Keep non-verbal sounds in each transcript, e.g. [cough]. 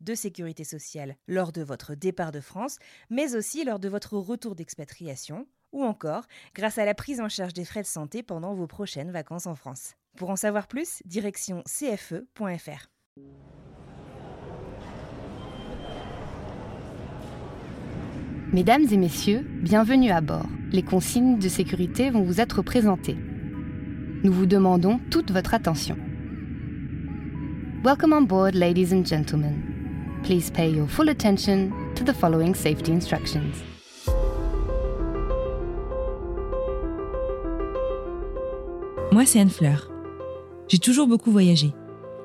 de sécurité sociale lors de votre départ de France, mais aussi lors de votre retour d'expatriation, ou encore grâce à la prise en charge des frais de santé pendant vos prochaines vacances en France. Pour en savoir plus, direction cfe.fr. Mesdames et messieurs, bienvenue à bord. Les consignes de sécurité vont vous être présentées. Nous vous demandons toute votre attention. Welcome on board, ladies and gentlemen. Please pay your full attention to the following safety instructions. Moi, c'est Anne Fleur. J'ai toujours beaucoup voyagé,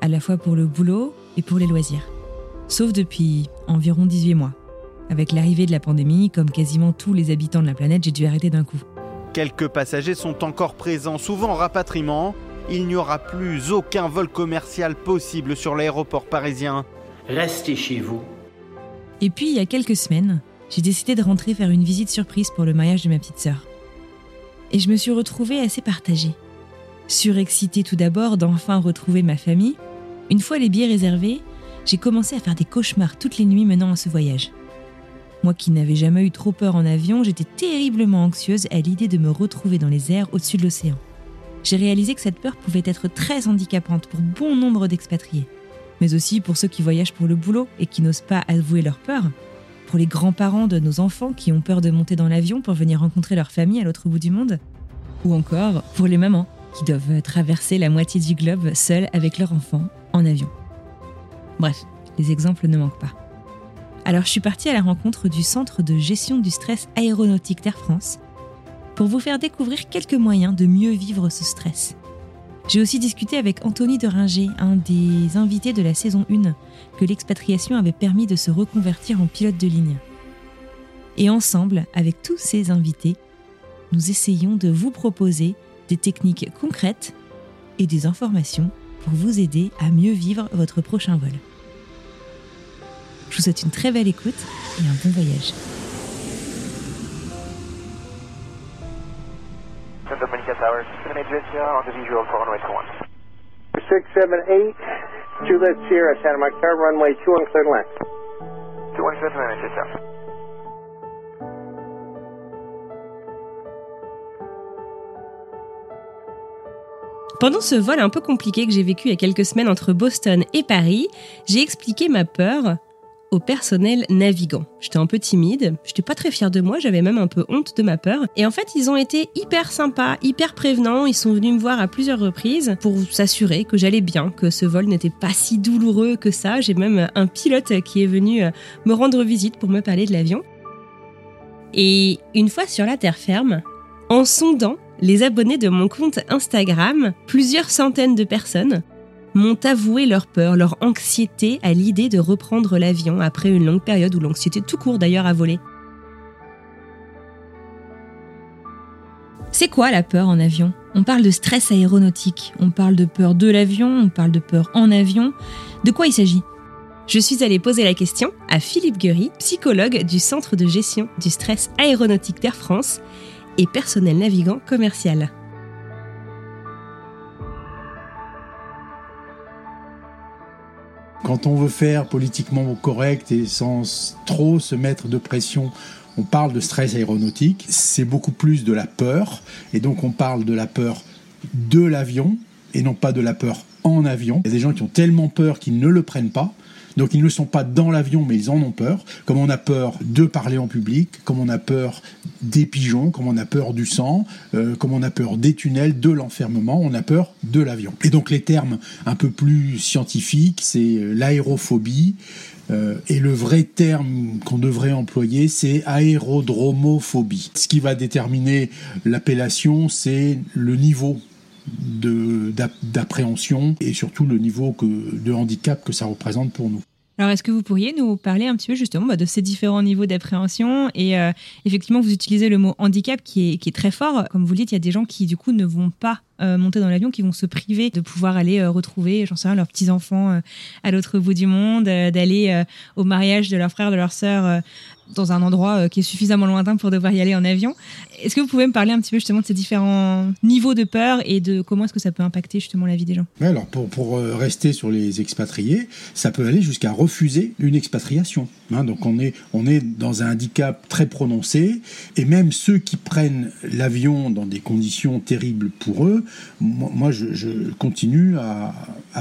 à la fois pour le boulot et pour les loisirs. Sauf depuis environ 18 mois. Avec l'arrivée de la pandémie, comme quasiment tous les habitants de la planète, j'ai dû arrêter d'un coup. Quelques passagers sont encore présents, souvent en rapatriement. Il n'y aura plus aucun vol commercial possible sur l'aéroport parisien. Restez chez vous. Et puis, il y a quelques semaines, j'ai décidé de rentrer faire une visite surprise pour le mariage de ma petite sœur. Et je me suis retrouvée assez partagée. Surexcitée tout d'abord d'enfin retrouver ma famille, une fois les billets réservés, j'ai commencé à faire des cauchemars toutes les nuits menant à ce voyage. Moi qui n'avais jamais eu trop peur en avion, j'étais terriblement anxieuse à l'idée de me retrouver dans les airs au-dessus de l'océan. J'ai réalisé que cette peur pouvait être très handicapante pour bon nombre d'expatriés, mais aussi pour ceux qui voyagent pour le boulot et qui n'osent pas avouer leur peur, pour les grands-parents de nos enfants qui ont peur de monter dans l'avion pour venir rencontrer leur famille à l'autre bout du monde, ou encore pour les mamans qui doivent traverser la moitié du globe seules avec leur enfant en avion. Bref, les exemples ne manquent pas. Alors je suis partie à la rencontre du Centre de gestion du stress aéronautique d'Air France pour vous faire découvrir quelques moyens de mieux vivre ce stress. J'ai aussi discuté avec Anthony de Ringer, un des invités de la saison 1, que l'expatriation avait permis de se reconvertir en pilote de ligne. Et ensemble, avec tous ces invités, nous essayons de vous proposer des techniques concrètes et des informations pour vous aider à mieux vivre votre prochain vol. Je vous souhaite une très belle écoute et un bon voyage. Juliet Sierra, Santa Monica, runway Pendant ce vol un peu compliqué que j'ai vécu il y a quelques semaines entre Boston et Paris, j'ai expliqué ma peur personnel navigant. J'étais un peu timide, j'étais pas très fière de moi, j'avais même un peu honte de ma peur. Et en fait, ils ont été hyper sympas, hyper prévenants, ils sont venus me voir à plusieurs reprises pour s'assurer que j'allais bien, que ce vol n'était pas si douloureux que ça. J'ai même un pilote qui est venu me rendre visite pour me parler de l'avion. Et une fois sur la terre ferme, en sondant les abonnés de mon compte Instagram, plusieurs centaines de personnes m'ont avoué leur peur, leur anxiété à l'idée de reprendre l'avion après une longue période où l'anxiété tout court d'ailleurs à voler. C'est quoi la peur en avion? On parle de stress aéronautique, on parle de peur de l'avion, on parle de peur en avion. De quoi il s'agit? Je suis allée poser la question à Philippe Guery, psychologue du Centre de gestion du stress aéronautique d'Air France et personnel navigant commercial. Quand on veut faire politiquement correct et sans trop se mettre de pression, on parle de stress aéronautique. C'est beaucoup plus de la peur. Et donc on parle de la peur de l'avion et non pas de la peur en avion. Il y a des gens qui ont tellement peur qu'ils ne le prennent pas. Donc ils ne sont pas dans l'avion, mais ils en ont peur. Comme on a peur de parler en public, comme on a peur des pigeons, comme on a peur du sang, euh, comme on a peur des tunnels, de l'enfermement, on a peur de l'avion. Et donc les termes un peu plus scientifiques, c'est euh, l'aérophobie. Euh, et le vrai terme qu'on devrait employer, c'est aérodromophobie. Ce qui va déterminer l'appellation, c'est le niveau d'appréhension et surtout le niveau que, de handicap que ça représente pour nous. Alors, est-ce que vous pourriez nous parler un petit peu justement bah, de ces différents niveaux d'appréhension Et euh, effectivement, vous utilisez le mot handicap qui est, qui est, très fort. Comme vous le dites, il y a des gens qui, du coup, ne vont pas euh, monter dans l'avion, qui vont se priver de pouvoir aller euh, retrouver, j'en sais rien, leurs petits-enfants à l'autre bout du monde, d'aller au mariage de leurs frères, de leurs sœurs dans un endroit euh, qui est suffisamment lointain pour devoir y aller en avion. Est-ce que vous pouvez me parler un petit peu justement de ces différents niveaux de peur et de comment est-ce que ça peut impacter justement la vie des gens? Alors pour, pour euh, rester sur les expatriés, ça peut aller jusqu'à refuser une expatriation. Hein. donc on est, on est dans un handicap très prononcé et même ceux qui prennent l'avion dans des conditions terribles pour eux, moi, je, continue à,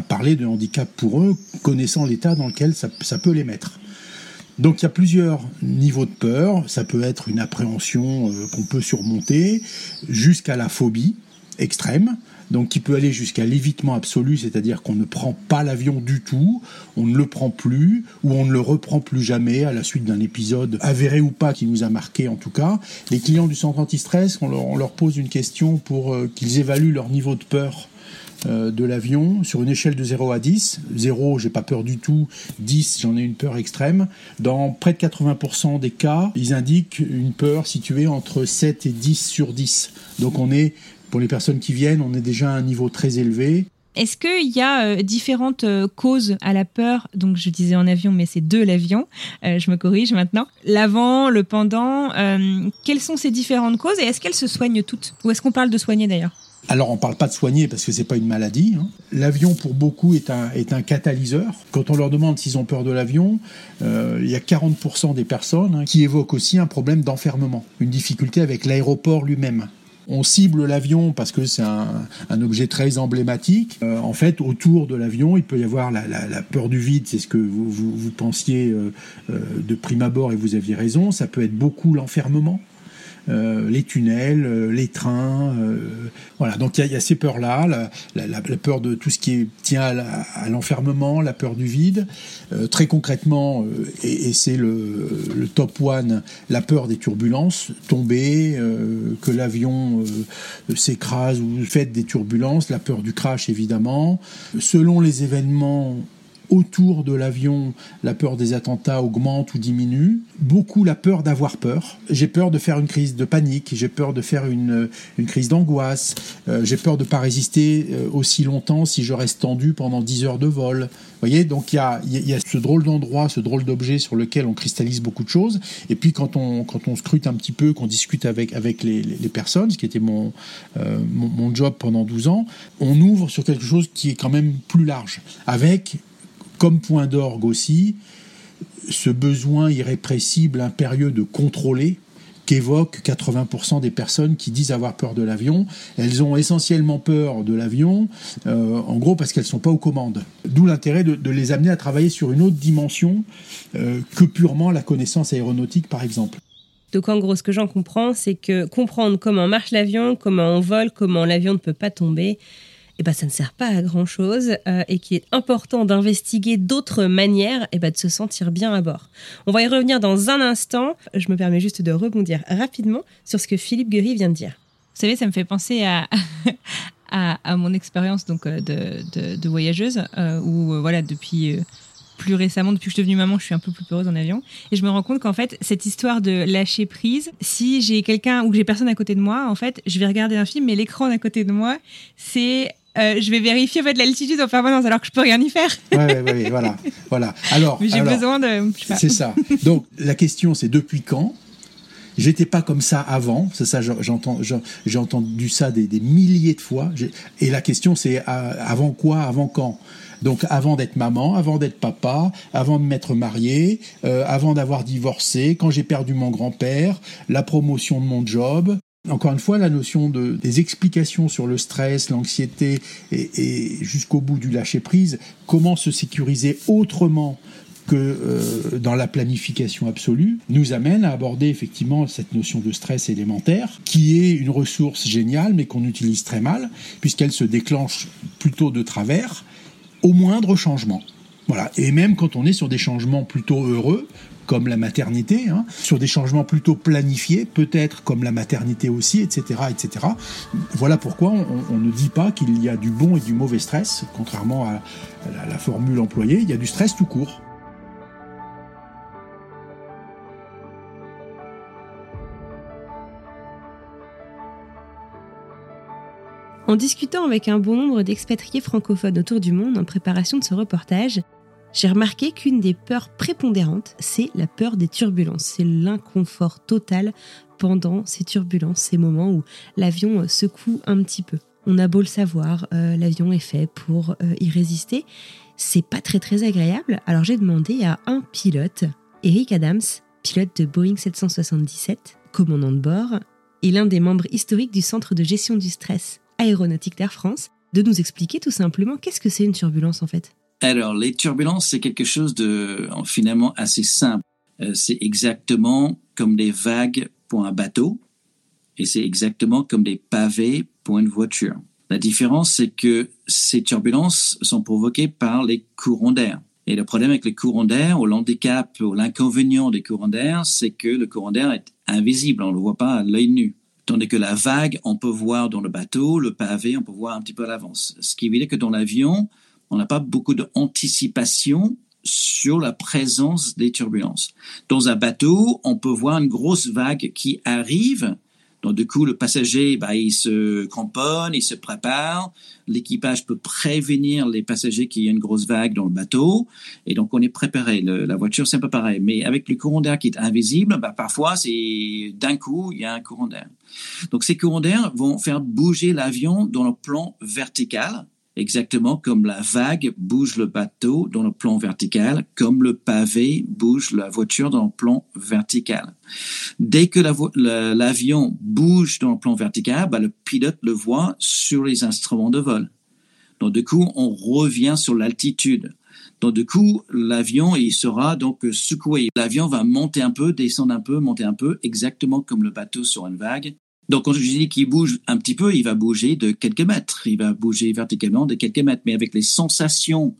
parler de handicap pour eux, connaissant l'état dans lequel ça, ça peut les mettre. Donc il y a plusieurs niveaux de peur. Ça peut être une appréhension euh, qu'on peut surmonter jusqu'à la phobie extrême. Donc qui peut aller jusqu'à l'évitement absolu, c'est-à-dire qu'on ne prend pas l'avion du tout, on ne le prend plus ou on ne le reprend plus jamais à la suite d'un épisode avéré ou pas qui nous a marqué en tout cas. Les clients du centre anti-stress, on leur, pose une question pour euh, qu'ils évaluent leur niveau de peur euh, de l'avion sur une échelle de 0 à 10. 0, j'ai pas peur du tout. 10, j'en ai une peur extrême. Dans près de 80% des cas, ils indiquent une peur située entre 7 et 10 sur 10. Donc on est, pour les personnes qui viennent, on est déjà à un niveau très élevé. Est-ce qu'il y a euh, différentes euh, causes à la peur? Donc, je disais en avion, mais c'est de l'avion. je me corrige maintenant. L'avant, le pendant. quelles sont ces différentes causes et est-ce qu'elles se soignent toutes? Ou est-ce qu'on parle de soigner d'ailleurs? Alors on ne parle pas de soigner parce que c'est pas une maladie. Hein. L'avion pour beaucoup est un, est un catalyseur. Quand on leur demande s'ils ont peur de l'avion, euh, il y a 40% des personnes hein, qui évoquent aussi un problème d'enfermement, une difficulté avec l'aéroport lui-même. On cible l'avion parce que c'est un, un, objet très emblématique. Euh, en fait, autour de l'avion, il peut y avoir la, peur du vide, c'est ce que vous, vous, vous pensiez euh, euh de prime abord et vous aviez raison. Ça peut être beaucoup l'enfermement. Euh, les tunnels, euh, les trains. Euh, voilà, donc il y, a ces peurs-là, la, peur de tout ce qui tient à l'enfermement, la, peur du vide. très concrètement, et, et c'est le, le, top one, la peur des turbulences, tomber, que l'avion s'écrase ou fait des turbulences, la peur du crash évidemment. Selon les événements autour de l'avion, la peur des attentats augmente ou diminue. Beaucoup la peur d'avoir peur. J'ai peur de faire une crise de panique, j'ai peur de faire une, une crise d'angoisse, euh, j'ai peur de ne pas résister euh, aussi longtemps si je reste tendu pendant 10 heures de vol. Vous voyez, donc il y a, ce drôle d'endroit, ce drôle d'objet sur lequel on cristallise beaucoup de choses. Et puis quand on, scrute un petit peu, qu'on discute avec, les, personnes, ce qui était mon, euh, mon, mon job pendant 12 ans, on ouvre sur quelque chose qui est quand même plus large, avec comme point d'orgue aussi, ce besoin irrépressible, impérieux de contrôler qu'évoquent 80% des personnes qui disent avoir peur de l'avion. Elles ont essentiellement peur de l'avion, euh, en gros parce qu'elles ne sont pas aux commandes. D'où l'intérêt de, les amener à travailler sur une autre dimension euh, que purement la connaissance aéronautique, par exemple. Donc en gros, ce que j'en comprends, c'est que comprendre comment marche l'avion, comment on vole, comment l'avion ne peut pas tomber, eh ben, ça ne sert pas à grand-chose euh, et qu'il est important d'investiguer d'autres manières eh ben, de se sentir bien à bord. On va y revenir dans un instant. Je me permets juste de rebondir rapidement sur ce que Philippe Guéry vient de dire. Vous savez, ça me fait penser à, [laughs] à, à, mon expérience donc euh, de, de, voyageuse euh, où euh, voilà depuis plus récemment, depuis que je suis devenue maman, je suis un peu plus peureuse en avion. Et je me rends compte qu'en fait, cette histoire de lâcher prise, si j'ai quelqu'un ou que j'ai personne à côté de moi, en fait, je vais regarder un film, mais l'écran à côté de moi, c'est euh, je vais vérifier en fait l'altitude en permanence alors que je peux rien y faire. Oui, ouais, ouais, voilà, [laughs] voilà. Alors, j'ai besoin de. C'est ça. Donc la question, c'est depuis quand? J'étais pas comme ça avant, c'est ça, j'entends, j'ai entendu ça des, des, milliers de fois. Et la question, c'est euh, avant quoi, avant quand? Donc avant d'être maman, avant d'être papa, avant de m'être marié, euh, avant d'avoir divorcé, quand j'ai perdu mon grand-père, la promotion de mon job, encore une fois, la notion de, des explications sur le stress, l'anxiété et, jusqu'au bout du lâcher prise, comment se sécuriser autrement que euh, dans la planification absolue nous amène à aborder effectivement cette notion de stress élémentaire, qui est une ressource géniale, mais qu'on utilise très mal, puisqu'elle se déclenche plutôt de travers au moindre changement. Voilà. Et même quand on est sur des changements plutôt heureux, comme la maternité, hein, sur des changements plutôt planifiés, peut-être comme la maternité aussi, etc., etc. Voilà pourquoi on, ne dit pas qu'il y a du bon et du mauvais stress, contrairement à la formule employée, il y a du stress tout court. En discutant avec un bon nombre d'expatriés francophones autour du monde en préparation de ce reportage, j'ai remarqué qu'une des peurs prépondérantes, c'est la peur des turbulences. C'est l'inconfort total pendant ces turbulences, ces moments où l'avion secoue un petit peu. On a beau le savoir, euh, l'avion est fait pour euh, y résister. C'est pas très très agréable. Alors j'ai demandé à un pilote, Eric Adams, pilote de Boeing 777, commandant de bord, et l'un des membres historiques du Centre de gestion du stress aéronautique d'Air France, de nous expliquer tout simplement qu'est-ce que c'est une turbulence en fait. Alors, les turbulences, c'est quelque chose de finalement assez simple. Euh, c'est exactement comme des vagues pour un bateau et c'est exactement comme des pavés pour une voiture. La différence, c'est que ces turbulences sont provoquées par les courants d'air. Et le problème avec les courants d'air, ou l'handicap, ou l'inconvénient des courants d'air, c'est que le courant d'air est invisible, on ne le voit pas à l'œil nu. Tandis que la vague, on peut voir dans le bateau, le pavé, on peut voir un petit peu à l'avance. Ce qui veut dire que dans l'avion, on n'a pas beaucoup d'anticipation sur la présence des turbulences. Dans un bateau, on peut voir une grosse vague qui arrive donc, du coup, le passager, bah, il se cramponne, il se prépare. L'équipage peut prévenir les passagers qu'il y a une grosse vague dans le bateau. Et donc, on est préparé. la voiture, c'est un peu pareil. Mais avec le courant d'air qui est invisible, bah, parfois, c'est d'un coup, il y a un courant d'air. Donc, ces courants d'air vont faire bouger l'avion dans le plan vertical exactement comme la vague bouge le bateau dans le plan vertical, comme le pavé bouge la voiture dans le plan vertical. Dès que l'avion bouge dans le plan vertical, bah, le pilote le voit sur les instruments de vol. Donc du coup, on revient sur l'altitude. Donc du coup, l'avion il sera donc secoué. L'avion va monter un peu, descendre un peu, monter un peu, exactement comme le bateau sur une vague. Donc, quand je dis qu'il bouge un petit peu, il va bouger de quelques mètres. Il va bouger verticalement de quelques mètres. Mais avec les sensations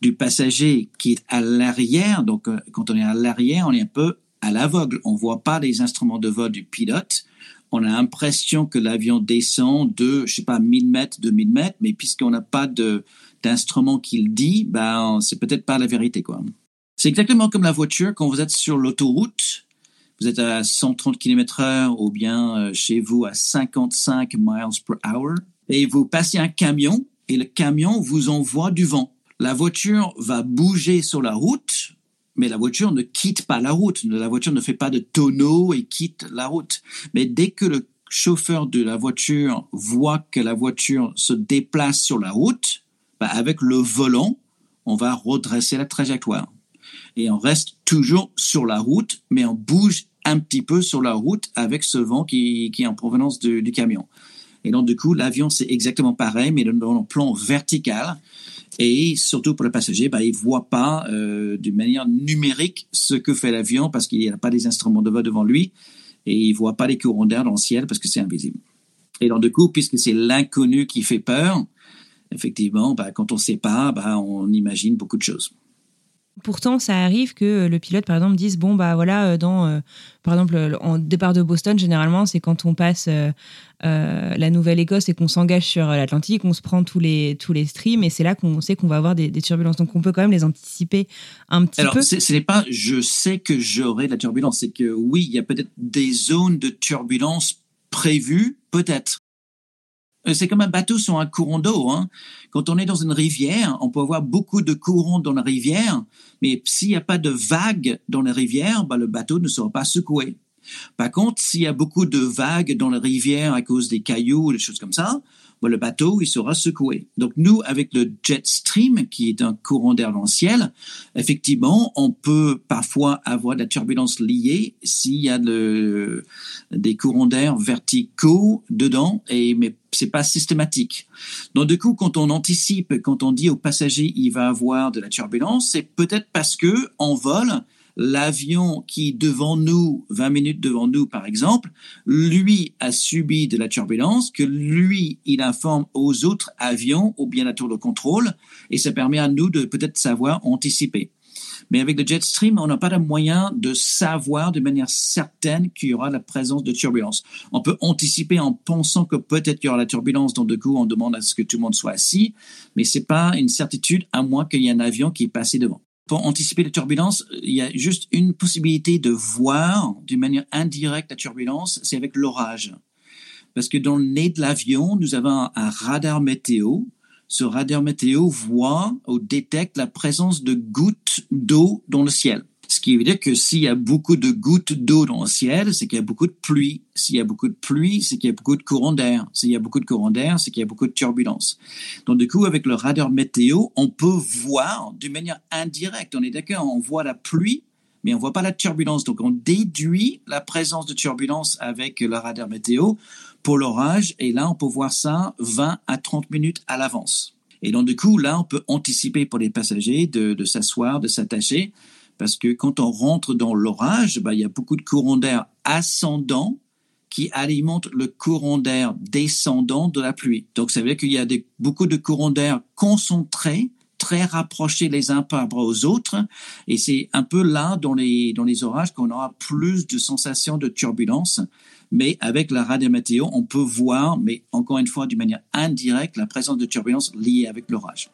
du passager qui est à l'arrière, donc euh, quand on est à l'arrière, on est un peu à l'aveugle. On voit pas les instruments de vol du pilote. On a l'impression que l'avion descend de, je sais pas, 1000 mètres, 2000 mètres, mais puisqu'on n'a pas de, d'instrument qui le dit, ben, c'est peut-être pas la vérité, quoi. C'est exactement comme la voiture quand vous êtes sur l'autoroute vous êtes à 130 km heure ou bien euh, chez vous à 55 miles per hour et vous passez un camion et le camion vous envoie du vent. La voiture va bouger sur la route, mais la voiture ne quitte pas la route. La voiture ne fait pas de tonneau et quitte la route. Mais dès que le chauffeur de la voiture voit que la voiture se déplace sur la route, bah, avec le volant, on va redresser la trajectoire. Et on reste toujours sur la route, mais on bouge un petit peu sur la route avec ce vent qui, qui est en provenance du camion. Et donc, du coup, l'avion, c'est exactement pareil, mais dans le plan vertical. Et surtout pour le passager, bah, il voit pas euh, d'une manière numérique ce que fait l'avion parce qu'il n'y a pas des instruments de vol devant lui et il voit pas les courants d'air dans le ciel parce que c'est invisible. Et donc, du coup, puisque c'est l'inconnu qui fait peur, effectivement, bah, quand on ne sait pas, bah, on imagine beaucoup de choses. Pourtant, ça arrive que le pilote, par exemple, dise bon bah voilà, euh, dans euh, par exemple en départ de Boston, généralement c'est quand on passe euh, la Nouvelle-Écosse et qu'on s'engage sur l'Atlantique, on se prend tous les tous les streams et c'est là qu'on sait qu'on va avoir des, turbulences. Donc on peut quand même les anticiper un petit peu. Alors ce n'est pas je sais que j'aurai de la turbulence, c'est que oui, il y a peut-être des zones de turbulence prévues, peut-être. Euh, c'est comme un bateau sur un courant d'eau. Hein. Quand on est dans une rivière, on peut avoir beaucoup de courants dans la rivière, mais s'il n'y a pas de vagues dans la rivière, bah, le bateau ne sera pas secoué. Par contre, s'il y a beaucoup de vagues dans la rivière à cause des cailloux ou des choses comme ça, bah, le bateau il sera secoué. Donc nous, avec le jet stream, qui est un courant d'air dans le ciel, effectivement, on peut parfois avoir de la turbulence liée s'il y a de, des courants d'air verticaux dedans, et mais c'est pas systématique. Donc du coup, quand on anticipe, quand on dit au passager il va avoir de la turbulence, c'est peut-être parce que en vol, l'avion qui devant nous, 20 minutes devant nous par exemple, lui a subi de la turbulence, que lui, il informe aux autres avions ou bien la tour de contrôle, et ça permet à nous de peut-être savoir anticiper. Mais avec le jet stream, on n'a pas de moyen de savoir de manière certaine qu'il y aura la présence de turbulence. On peut anticiper en pensant que peut-être qu'il y aura la turbulence, donc du coup, on demande à ce que tout le monde soit assis, mais c'est pas une certitude à moins qu'il y ait un avion qui est passé devant. Pour anticiper la turbulence, il y a juste une possibilité de voir d'une manière indirecte la turbulence, c'est avec l'orage. Parce que dans le nez de l'avion, nous avons un radar météo ce radar météo voit ou détecte la présence de gouttes d'eau dans le ciel. Ce qui veut dire que s'il y a beaucoup de gouttes d'eau dans le ciel, c'est qu'il y a beaucoup de pluie. S'il y a beaucoup de pluie, c'est qu'il y a beaucoup de courant d'air. S'il y a beaucoup de courant d'air, c'est qu'il y a beaucoup de turbulence. Donc du coup, avec le radar météo, on peut voir d'une manière indirecte. On est d'accord, on voit la pluie, mais on voit pas la turbulence. Donc on déduit la présence de turbulence avec le radar météo pour l'orage. Et là, on peut voir ça 20 à 30 minutes à l'avance. Et donc, du coup, là, on peut anticiper pour les passagers de, s'asseoir, de s'attacher, parce que quand on rentre dans l'orage, bah, il y a beaucoup de courants d'air ascendants qui alimentent le courant d'air descendant de la pluie. Donc, ça veut dire qu'il y a beaucoup de courants d'air concentrés, très rapprochés les uns par rapport aux autres. Et c'est un peu là, dans les, dans les orages, qu'on aura plus de sensations de turbulence mais avec la radio météo, on peut voir, mais encore une fois d'une manière indirecte, la présence de turbulences liées avec l'orage.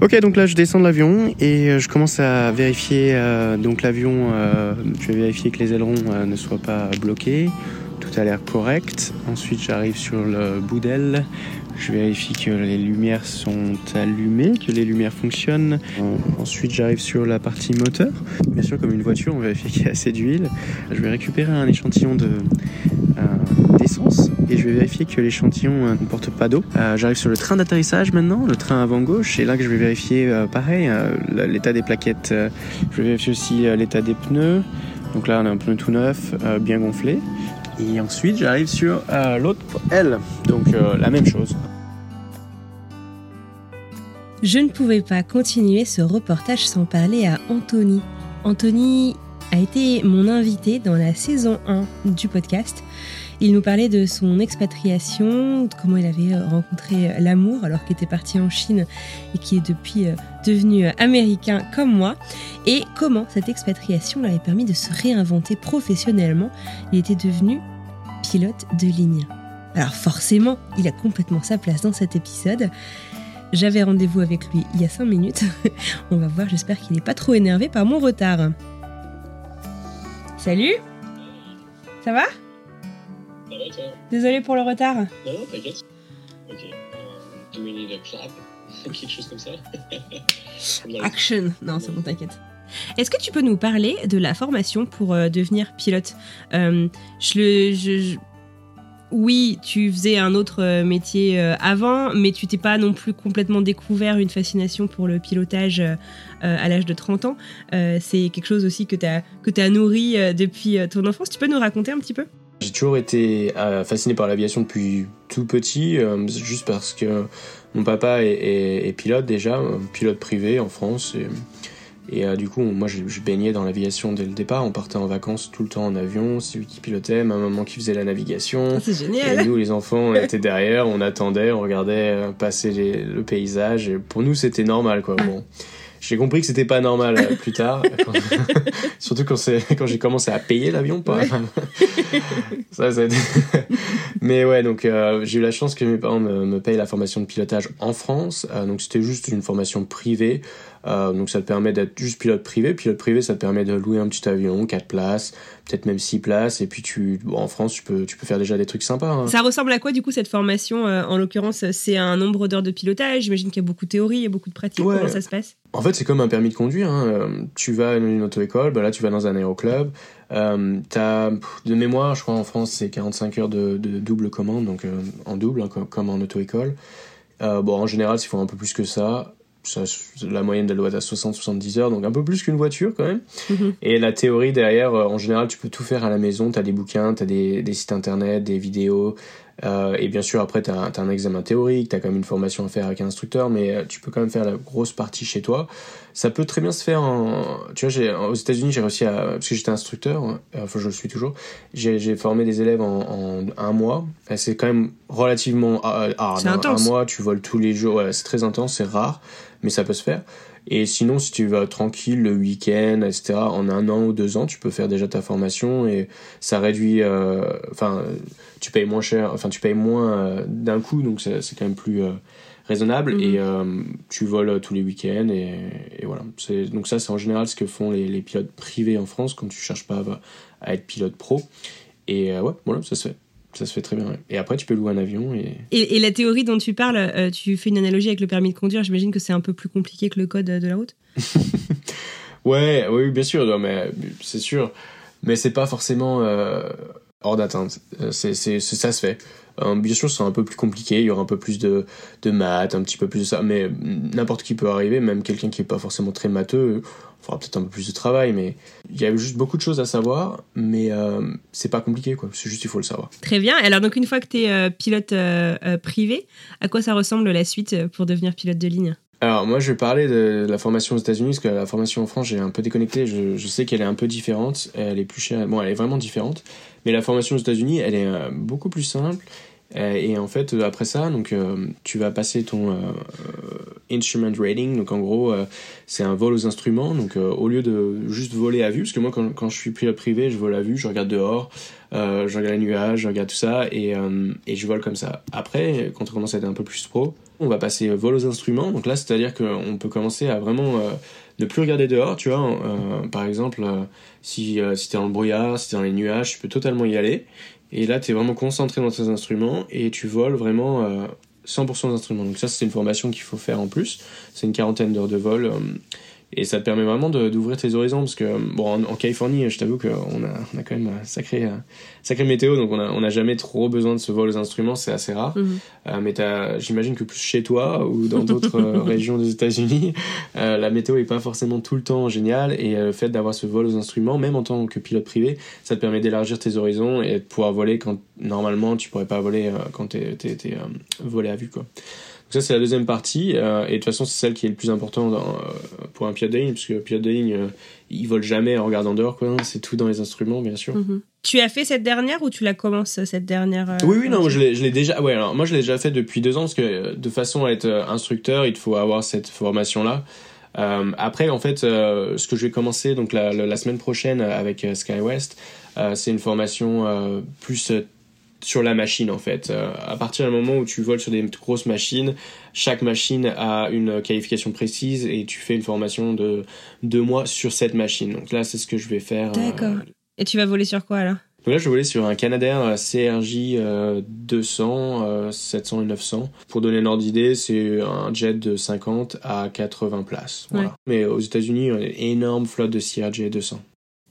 Ok, donc là je descends de l'avion et euh, je commence à vérifier euh, donc l'avion. Euh, je vais vérifier que les ailerons ne soient pas bloqués. Tout a l'air correct. Ensuite, j'arrive sur le bout d'aile. Je vérifie que les lumières sont allumées, que les lumières fonctionnent. Ensuite, j'arrive sur la partie moteur. Bien sûr, comme une voiture, on vérifie qu'il y a assez d'huile. Je vais récupérer un échantillon euh, d'essence et je vais vérifier que l'échantillon euh, ne porte pas d'eau. Euh, j'arrive sur le train d'atterrissage maintenant, le train avant gauche, et là que je vais vérifier pareil l'état des plaquettes. je vais vérifier aussi l'état des pneus. Donc là, on a un pneu tout neuf, bien gonflé. Et ensuite, j'arrive sur euh, l'autre L. Donc euh, la même chose. Je ne pouvais pas continuer ce reportage sans parler à Anthony. Anthony a été mon invité dans la saison 1 du podcast. Il nous parlait de son expatriation, de comment il avait rencontré l'amour alors qu'il était parti en Chine et qui est depuis euh, devenu américain comme moi, et comment cette expatriation lui avait permis de se réinventer professionnellement. Il était devenu pilote de ligne. Alors forcément, il a complètement sa place dans cet épisode. J'avais rendez-vous avec lui il y a 5 minutes. [laughs] On va voir, j'espère qu'il n'est pas trop énervé par mon retard. Salut Ça va? Désolé pour le retard. Non, non, t'inquiète. Ok. do we need a clap [laughs] Quelque chose comme ça [laughs] Action Non, c'est bon, t'inquiète. Est-ce que tu peux nous parler de la formation pour euh, devenir pilote? Euh, je, le, je, Oui, tu faisais un autre euh, métier avant, mais tu t'es pas non plus complètement découvert une fascination pour le pilotage à l'âge de 30 ans. c'est quelque chose aussi que tu as, que as nourri depuis ton enfance. Tu peux nous raconter un petit peu? J'ai toujours été fasciné par l'aviation depuis tout petit, juste parce que mon papa est, est, pilote déjà, pilote privé en France. Et, et euh, du coup, moi, je, baignais dans l'aviation dès le départ. On partait en vacances tout le temps en avion. C'est lui qui pilotait, ma maman qui faisait la navigation. Ah, c'est génial. Et nous, les enfants, on était derrière, on attendait, on regardait euh, passer le paysage. Et pour nous, c'était normal, quoi. Bon. J'ai compris que c'était pas normal euh, plus tard, [laughs] [laughs] surtout quand, quand j'ai commencé à payer l'avion. Pas. [laughs] ça, Mais ouais, donc j'ai eu la chance que mes parents me, me, payent la formation de pilotage en France. donc c'était juste une formation privée euh, donc ça te permet d'être juste pilote privé. Pilote privé, ça te permet de louer un petit avion, 4 places, peut-être même 6 places. Et puis tu, en France, tu peux, tu peux faire déjà des trucs sympas. Hein. Ça ressemble à quoi du coup cette formation euh, En l'occurrence, c'est un nombre d'heures de pilotage? J'imagine qu'il y a beaucoup de théorie et beaucoup de pratique. Comment ça se passe? En fait, c'est comme un permis de conduire. Hein. Euh, tu vas à une auto-école, bah là tu vas dans un aéroclub. Euh, as, de mémoire, je crois en France, c'est 45 heures de, double commande, donc en double, hein, comme, en auto-école. bon, en général, s'il faut un peu plus que ça, ça, la moyenne elle doit être à 60-70 heures, donc un peu plus qu'une voiture quand même. Mhm. Et la théorie derrière, euh, en général, tu peux tout faire à la maison. Tu as des bouquins, tu as des, des sites internet, des vidéos. euh, et bien sûr, après, tu as, un examen théorique, tu as quand même une formation à faire avec un instructeur, mais euh, tu peux quand même faire la grosse partie chez toi. Ça peut très bien se faire en. Tu vois, aux États-Unis, j'ai réussi à. Parce que j'étais instructeur, euh, enfin, je le suis toujours. J'ai formé des élèves en, en un mois. C'est quand même relativement hard. C'est hein. intense. Un mois, tu voles tous les jours. Ouais, c'est très intense, c'est rare, mais ça peut se faire. Et sinon, si tu vas tranquille le week-end, etc., en un an ou deux ans, tu peux faire déjà ta formation et ça réduit. euh, Enfin, tu payes moins cher, enfin, tu payes moins euh, d'un coup, donc c'est quand même plus euh, raisonnable. Mhm. Et tu voles tous les week-ends et, et voilà. Donc, ça, c'est en général ce que font les, les pilotes privés en France quand tu cherches pas à, à être pilote pro. Et ouais, voilà, ça se fait. Ça se fait très bien. ouais. Et après, tu peux louer un avion et. Et, et la théorie dont tu parles, euh, tu fais une analogie avec le permis de conduire. J'imagine que c'est un peu plus compliqué que le code de la route. [laughs] Ouais, oui, bien sûr, non, mais c'est sûr. Mais c'est pas forcément euh, hors d'atteinte. Euh, C'est, c'est, c'est- ça se fait. Euh, bien sûr, c'est un peu plus compliqué. Il y aura un peu plus de, de maths, un petit peu plus de ça. Mais n'importe qui peut arriver, même quelqu'un qui est pas forcément très matheux, fera peut-être un peu plus de travail. Mais il y a juste beaucoup de choses à savoir. Mais euh, c'est pas compliqué, quoi. C'est juste il faut le savoir. Très bien. Alors, donc, une fois que tu es pilote euh, euh, privé, à quoi ça ressemble la suite euh, pour devenir pilote de ligne? Alors moi je vais parler de la formation aux États-Unis parce que la formation en France j'ai un peu déconnecté. Je, je sais qu'elle est un peu différente, elle est plus chère. Bon elle est vraiment différente, mais la formation aux États-Unis elle est euh, beaucoup plus simple. Euh, et en fait euh, après ça donc euh, tu vas passer ton instrument rating donc en gros c'est un vol aux instruments donc au lieu de juste voler à vue parce que moi quand, je suis privé je vole à vue je regarde dehors je regarde les nuages je regarde tout ça et, je vole comme ça après quand on commence à être un peu plus pro on va passer vol aux instruments. Donc là, c'est-à-dire qu'on peut commencer à vraiment ne plus regarder dehors, tu vois. Par exemple, si, si t'es dans le brouillard, si t'es dans les nuages, tu peux totalement y aller. Et là, t'es vraiment concentré dans tes instruments et tu voles vraiment euh, 100% des instruments. Donc ça, c'est une formation qu'il faut faire en plus. C'est une quarantaine d'heures de vol. euh, et ça te permet vraiment d'ouvrir tes horizons parce que bon en, en Californie je t'avoue qu'on a, on a quand même sacré, euh, sacré météo donc on a, on a jamais trop besoin de ce vol aux instruments c'est assez rare Mhm. euh, mais j'imagine que plus chez toi ou dans d'autres euh, [laughs] régions des États-Unis, euh, la météo est pas forcément tout le temps géniale et euh, le fait d'avoir ce vol aux instruments, même en tant que pilote privé, ça te permet d'élargir tes horizons et de pouvoir voler quand normalement tu pourrais pas voler euh, quand t'es euh, volé à vue quoi. Donc ça c'est la deuxième partie euh, et de toute façon c'est celle qui est le plus important dans, euh, pour un ligne parce que ligne euh, il vole jamais en regardant dehors quoi, c'est tout dans les instruments bien sûr. Mhm. Tu as fait cette dernière ou tu la commences cette dernière euh, Oui, oui, non, je l'ai, je l'ai déjà. Ouais, alors moi je l'ai déjà fait depuis deux ans parce que de façon à être instructeur, il faut avoir cette formation-là. Euh, après, en fait, euh, ce que je vais commencer donc la, la, semaine prochaine avec SkyWest, c'est une formation plus sur la machine en fait. Euh, à partir du moment où tu voles sur des grosses machines, chaque machine a une qualification précise et tu fais une formation de deux mois sur cette machine. Donc là, c'est ce que je vais faire. euh, D'accord. Et tu vas voler sur quoi alors? Donc là, je volais sur un Canadair CRJ euh, 200, euh, 700 et 900. Pour donner un ordre d'idée, c'est un jet de 50 à 80 places. Voilà. Ouais. Mais aux États-Unis, on a une énorme flotte de CRJ 200.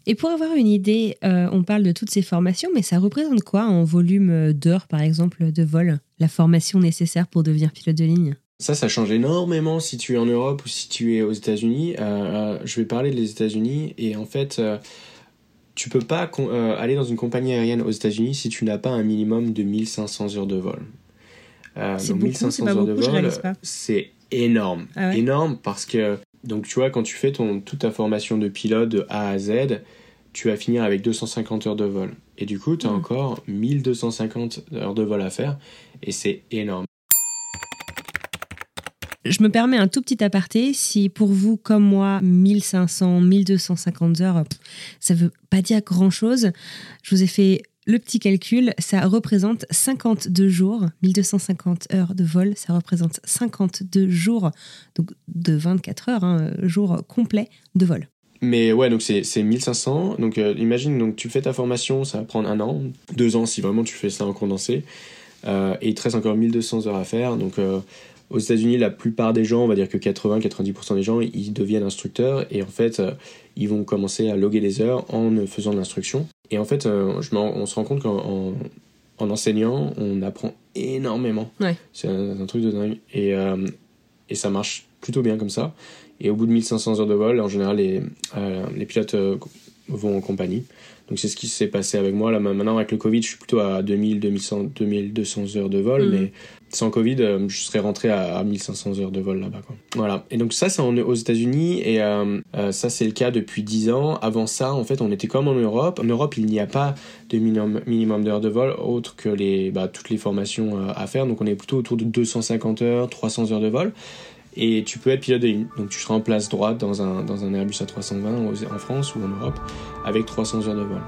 Et pour avoir une idée, euh, on parle de toutes ces formations, mais ça représente quoi en volume euh, d'heures, par exemple, de vol La formation nécessaire pour devenir pilote de ligne? Ça, ça change énormément si tu es en Europe ou si tu es aux États-Unis. Euh, je vais parler des États-Unis et en fait, euh, tu peux pas euh, aller dans une compagnie aérienne aux États-Unis si tu n'as pas un minimum de 1500 heures de vol. C'est donc beaucoup, 1500 c'est pas heures de beaucoup, vol, c'est énorme, Ah ouais énorme parce que donc tu vois quand tu fais ton toute ta formation de pilote de A à Z, tu vas finir avec 250 heures de vol et du coup tu as Mhm. encore 1250 heures de vol à faire et c'est énorme. Je me permets un tout petit aparté. Si pour vous, comme moi, 1500, 1250 heures, ça veut pas dire grand-chose, je vous ai fait le petit calcul. Ça représente 52 jours, 1250 heures de vol, ça représente 52 jours, donc de 24 heures, hein, jours complets de vol. Mais ouais, donc c'est c'est 1500. Donc euh, imagine, donc tu fais ta formation, ça va prendre un an, deux ans si vraiment tu fais ça en condensé. Euh, et il te reste encore 1200 heures à faire. Donc euh, aux États-Unis, la plupart des gens, on va dire que 80-90% des gens, ils deviennent instructeurs et en fait, ils vont commencer à loguer les heures en faisant de l'instruction. Et en fait, euh, je on se rend compte qu'en en, en enseignant, on apprend énormément. Ouais. C'est un, un truc de dingue. Et, euh, et ça marche plutôt bien comme ça. Et au bout de 1500 heures de vol, en général, les, euh, les pilotes vont en compagnie. Donc c'est ce qui s'est passé avec moi. Là maintenant avec le Covid, je suis plutôt à 2000, 2100, 2200 heures de vol, Mhm. mais sans Covid, euh, je serais rentré à, à 1500 heures de vol là-bas. quoi. Voilà. Et donc ça, c'est aux États-Unis et euh, euh, ça c'est le cas depuis 10 ans. Avant ça, en fait, on était comme en Europe. En Europe, il n'y a pas de minimum, d'heures de vol autre que les bah, toutes les formations à faire. Donc on est plutôt autour de 250 heures, 300 heures de vol. Et tu peux être pilote de. Donc tu seras en place droite dans un, Airbus A320 aux- en France ou en Europe avec 300 heures de vol.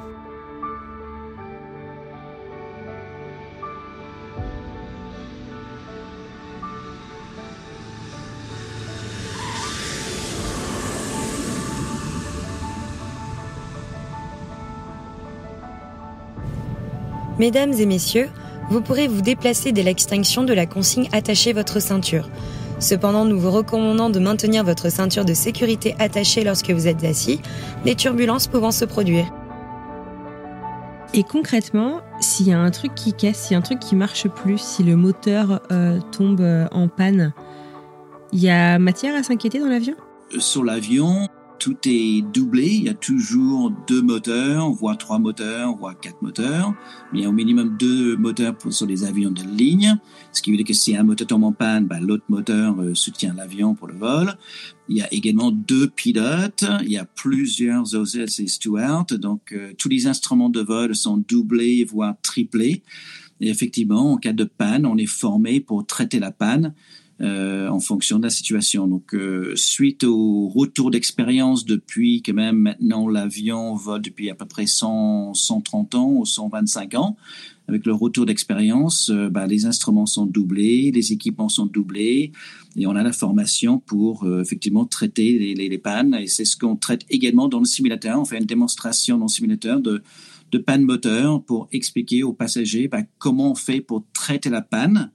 Mesdames et messieurs, vous pourrez vous déplacer dès l'extinction de la consigne Attachez votre ceinture. Cependant, nous vous recommandons de maintenir votre ceinture de sécurité attachée lorsque vous êtes assis, les turbulences pouvant se produire. Et concrètement, s'il y a un truc qui casse, s'il y a un truc qui marche plus, si le moteur euh, tombe euh, en panne, il y a matière à s'inquiéter dans l'avion? Sur l'avion, tout est doublé. Il y a toujours deux moteurs, voire trois moteurs, voire quatre moteurs. Mais il y a au minimum deux moteurs pour, sur les avions de ligne. Ce qui veut dire que si un moteur tombe en panne, bah, l'autre moteur euh, soutient l'avion pour le vol. Il y a également deux pilotes. Il y a plusieurs hostess et stewards. Donc, euh, tous les instruments de vol sont doublés, voire triplés. Et effectivement, en cas de panne, on est formé pour traiter la panne euh, en fonction de la situation. Donc, euh, suite au retour d'expérience depuis que même maintenant l'avion vole depuis à peu près 100, 130 ans ou 125 ans, avec le retour d'expérience, euh, bah, les instruments sont doublés, les équipements sont doublés, et on a la formation pour euh, effectivement traiter les, les, les pannes. Et c'est ce qu'on traite également dans le simulateur. On fait une démonstration dans le simulateur de de panne moteur pour expliquer aux passagers bah, comment on fait pour traiter la panne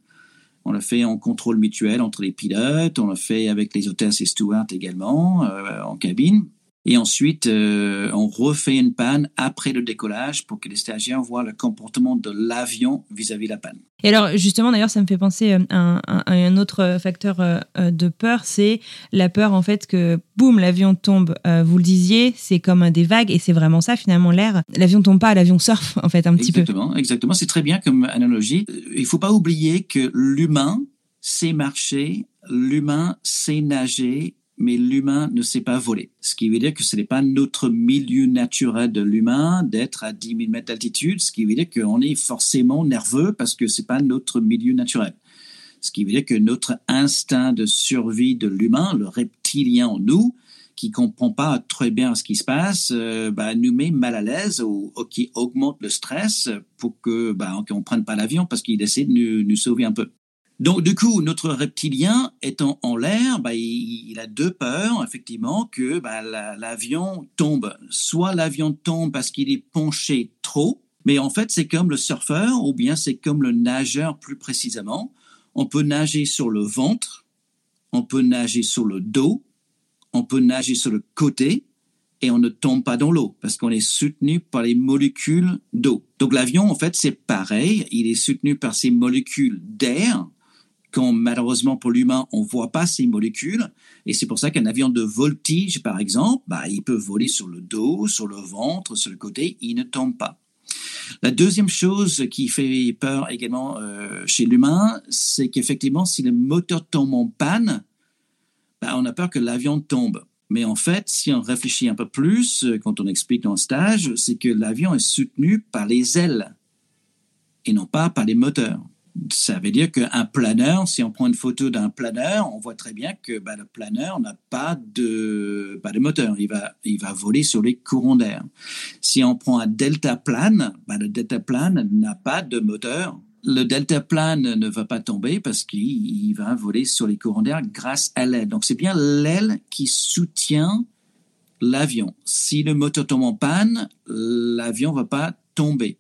on le fait en contrôle mutuel entre les pilotes, on le fait avec les hôtesses et stewards également euh, en cabine. Et ensuite, euh, on refait une panne après le décollage pour que les stagiaires voient le comportement de l'avion vis-à-vis de la panne. Et alors, justement, d'ailleurs, ça me fait penser à un, à un autre facteur euh, de peur, c'est la peur, en fait, que, boum, l'avion tombe. Euh, vous le disiez, c'est comme des vagues, et c'est vraiment ça, finalement, l'air. L'avion tombe pas, l'avion surfe, en fait, un petit exactement, peu. Exactement, exactement. C'est très bien comme analogie. Il faut pas oublier que l'humain sait marcher, l'humain sait nager, mais l'humain ne sait pas voler. Ce qui veut dire que ce n'est pas notre milieu naturel de l'humain d'être à 10 000 mètres d'altitude, ce qui veut dire qu'on est forcément nerveux parce que c'est pas notre milieu naturel. Ce qui veut dire que notre instinct de survie de l'humain, le reptilien en nous, qui comprend pas très bien ce qui se passe, euh, bah, nous met mal à l'aise ou, qui augmente le stress pour que bah, prenne pas l'avion parce qu'il essaie de nous sauver un peu. Donc, du coup, notre reptilien étant en l'air, bah, il, a deux peurs, effectivement, que bah, l'avion tombe. Soit l'avion tombe parce qu'il est penché trop, mais en fait, c'est comme le surfeur, ou bien c'est comme le nageur plus précisément. On peut nager sur le ventre, on peut nager sur le dos, on peut nager sur le côté, et on ne tombe pas dans l'eau parce qu'on est soutenu par les molécules d'eau. Donc l'avion, en fait, c'est pareil. Il est soutenu par ces molécules d'air quand malheureusement pour l'humain, on voit pas ces molécules. Et c'est pour ça qu'un avion de voltige, par exemple, bah, il peut voler sur le dos, sur le ventre, sur le côté, il ne tombe pas. La deuxième chose qui fait peur également euh, chez l'humain, c'est qu'effectivement, si le moteur tombe en panne, bah, on a peur que l'avion tombe. Mais en fait, si on réfléchit un peu plus, quand on explique dans le stage, c'est que l'avion est soutenu par les ailes et non pas par les moteurs ça veut dire qu'un planeur, si on prend une photo d'un planeur, on voit très bien que bah, le planeur n'a pas de, de moteur. Il va, il va voler sur les courants d'air. Si on prend un deltaplane, bah, le deltaplane n'a pas de moteur. Le deltaplane ne va pas tomber parce qu'il va voler sur les courants d'air grâce à l'aile. Donc c'est bien l'aile qui soutient l'avion. Si le moteur tombe en panne, l'avion va pas tomber.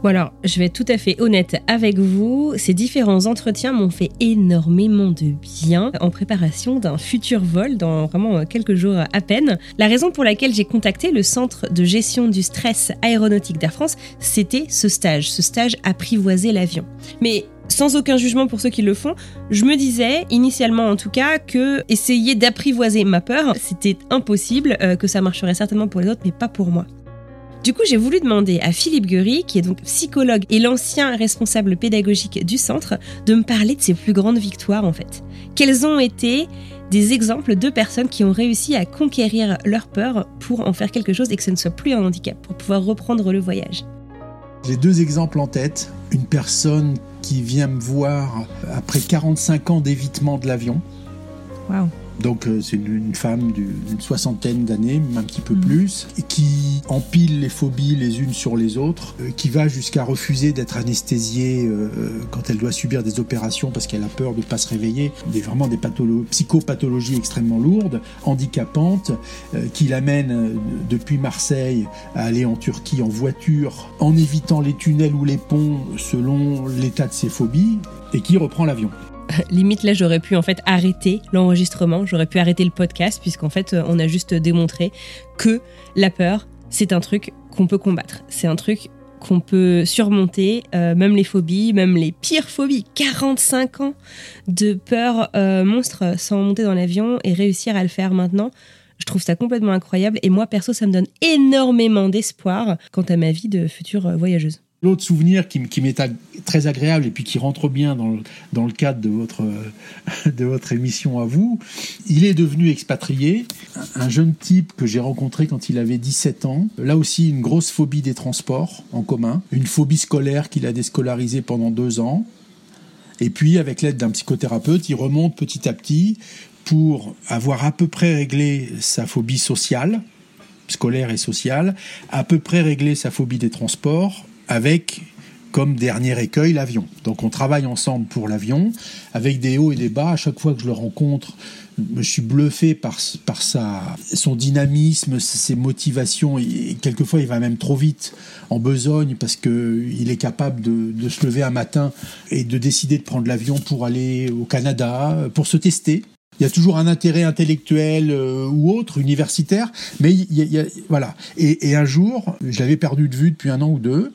Bon alors, je vais être tout à fait honnête avec vous, ces différents entretiens m'ont fait énormément de bien en préparation d'un futur vol dans vraiment quelques jours à peine. La raison pour laquelle j'ai contacté le centre de gestion du stress aéronautique d'Air France, c'était ce stage, ce stage apprivoiser l'avion. Mais sans aucun jugement pour ceux qui le font, je me disais, initialement en tout cas, que essayer d'apprivoiser ma peur, c'était impossible, euh, que ça marcherait certainement pour les autres, mais pas pour moi. Du coup, j'ai voulu demander à Philippe Gury, qui est donc psychologue et l'ancien responsable pédagogique du centre, de me parler de ses plus grandes victoires en fait. Quels ont été des exemples de personnes qui ont réussi à conquérir leur peur pour en faire quelque chose et que ce ne soit plus un handicap, pour pouvoir reprendre le voyage? J'ai deux exemples en tête. Une personne qui vient me voir après 45 ans d'évitement de l'avion. Waouh donc euh, c'est une, femme d'une soixantaine d'années, même un petit peu plus, qui empile les phobies les unes sur les autres, euh, qui va jusqu'à refuser d'être anesthésiée euh, quand elle doit subir des opérations parce qu'elle a peur de ne pas se réveiller, des, vraiment des psychopathologies extrêmement lourdes, handicapantes, qui l'amènent depuis Marseille à aller en Turquie en voiture, en évitant les tunnels ou les ponts selon l'état de ses phobies, et qui reprend l'avion. [laughs] limite là j'aurais pu en fait arrêter l'enregistrement, j'aurais pu arrêter le podcast puisqu'en fait euh, on a juste démontré que la peur c'est un truc qu'on peut combattre, c'est un truc qu'on peut surmonter, euh, même les phobies, même les pires phobies, 45 ans de peur euh, monstre sans monter dans l'avion et réussir à le faire maintenant. Je trouve ça complètement incroyable et moi perso ça me donne énormément d'espoir quant à ma vie de future voyageuse. L'autre souvenir qui, m'est très agréable et puis qui rentre bien dans le, cadre de votre, [laughs] de votre émission à vous, il est devenu expatrié, un jeune type que j'ai rencontré quand il avait 17 ans, là aussi une grosse phobie des transports en commun, une phobie scolaire qu'il a déscolarisée pendant deux ans, et puis avec l'aide d'un psychothérapeute, il remonte petit à petit pour avoir à peu près réglé sa phobie sociale, scolaire et sociale, à peu près réglé sa phobie des transports avec comme dernier écueil l'avion. Donc on travaille ensemble pour l'avion, avec des hauts et des bas. À chaque fois que je le rencontre, je suis bluffé par, par sa, son dynamisme, ses motivations. Et quelquefois, il va même trop vite en besogne parce qu'il est capable de, de, se lever un matin et de décider de prendre l'avion pour aller au Canada, pour se tester. Il y a toujours un intérêt intellectuel euh, ou autre, universitaire, mais il y a, voilà. Et, et un jour, je l'avais perdu de vue depuis un an ou deux,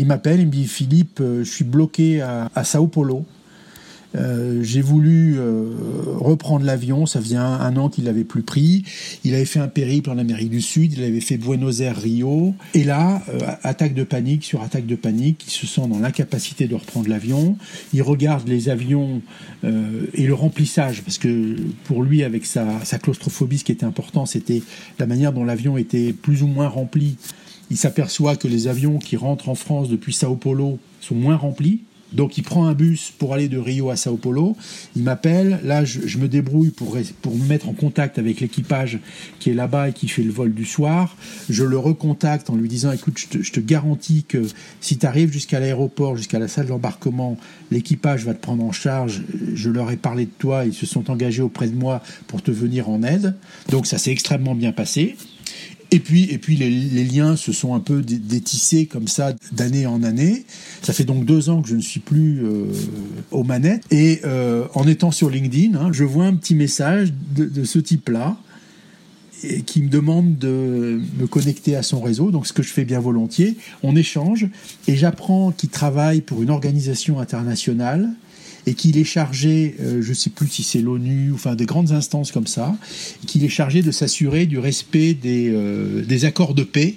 il m'appelle, il me dit Philippe, euh, je suis bloqué à, Sao Paulo. Euh, j'ai voulu euh, reprendre l'avion, ça faisait un, an qu'il l'avait plus pris. Il avait fait un périple en Amérique du Sud, il avait fait Buenos Aires, Rio. Et là, attaque de panique sur attaque de panique, il se sent dans l'incapacité de reprendre l'avion. Il regarde les avions et le remplissage, parce que pour lui, avec sa, sa claustrophobie, ce qui était important, c'était la manière dont l'avion était plus ou moins rempli il s'aperçoit que les avions qui rentrent en France depuis Sao Paulo sont moins remplis. Donc il prend un bus pour aller de Rio à Sao Paulo. Il m'appelle. Là, je, me débrouille pour, pour me mettre en contact avec l'équipage qui est là-bas et qui fait le vol du soir. Je le recontacte en lui disant, écoute, je te, je te garantis que si tu arrives jusqu'à l'aéroport, jusqu'à la salle d'embarquement, l'équipage va te prendre en charge. Je leur ai parlé de toi. Ils se sont engagés auprès de moi pour te venir en aide. Donc ça s'est extrêmement bien passé. Et puis, et puis les, liens se sont un peu détissés comme ça d'année en année. Ça fait donc deux ans que je ne suis plus euh, aux manettes. Et euh, en étant sur LinkedIn, hein, je vois un petit message de, ce type-là qui me demande de me connecter à son réseau, donc ce que je fais bien volontiers. On échange et j'apprends qu'il travaille pour une organisation internationale et qu'il est chargé, euh, je ne sais plus si c'est l'ONU, enfin des grandes instances comme ça, qu'il est chargé de s'assurer du respect des, euh, des accords de paix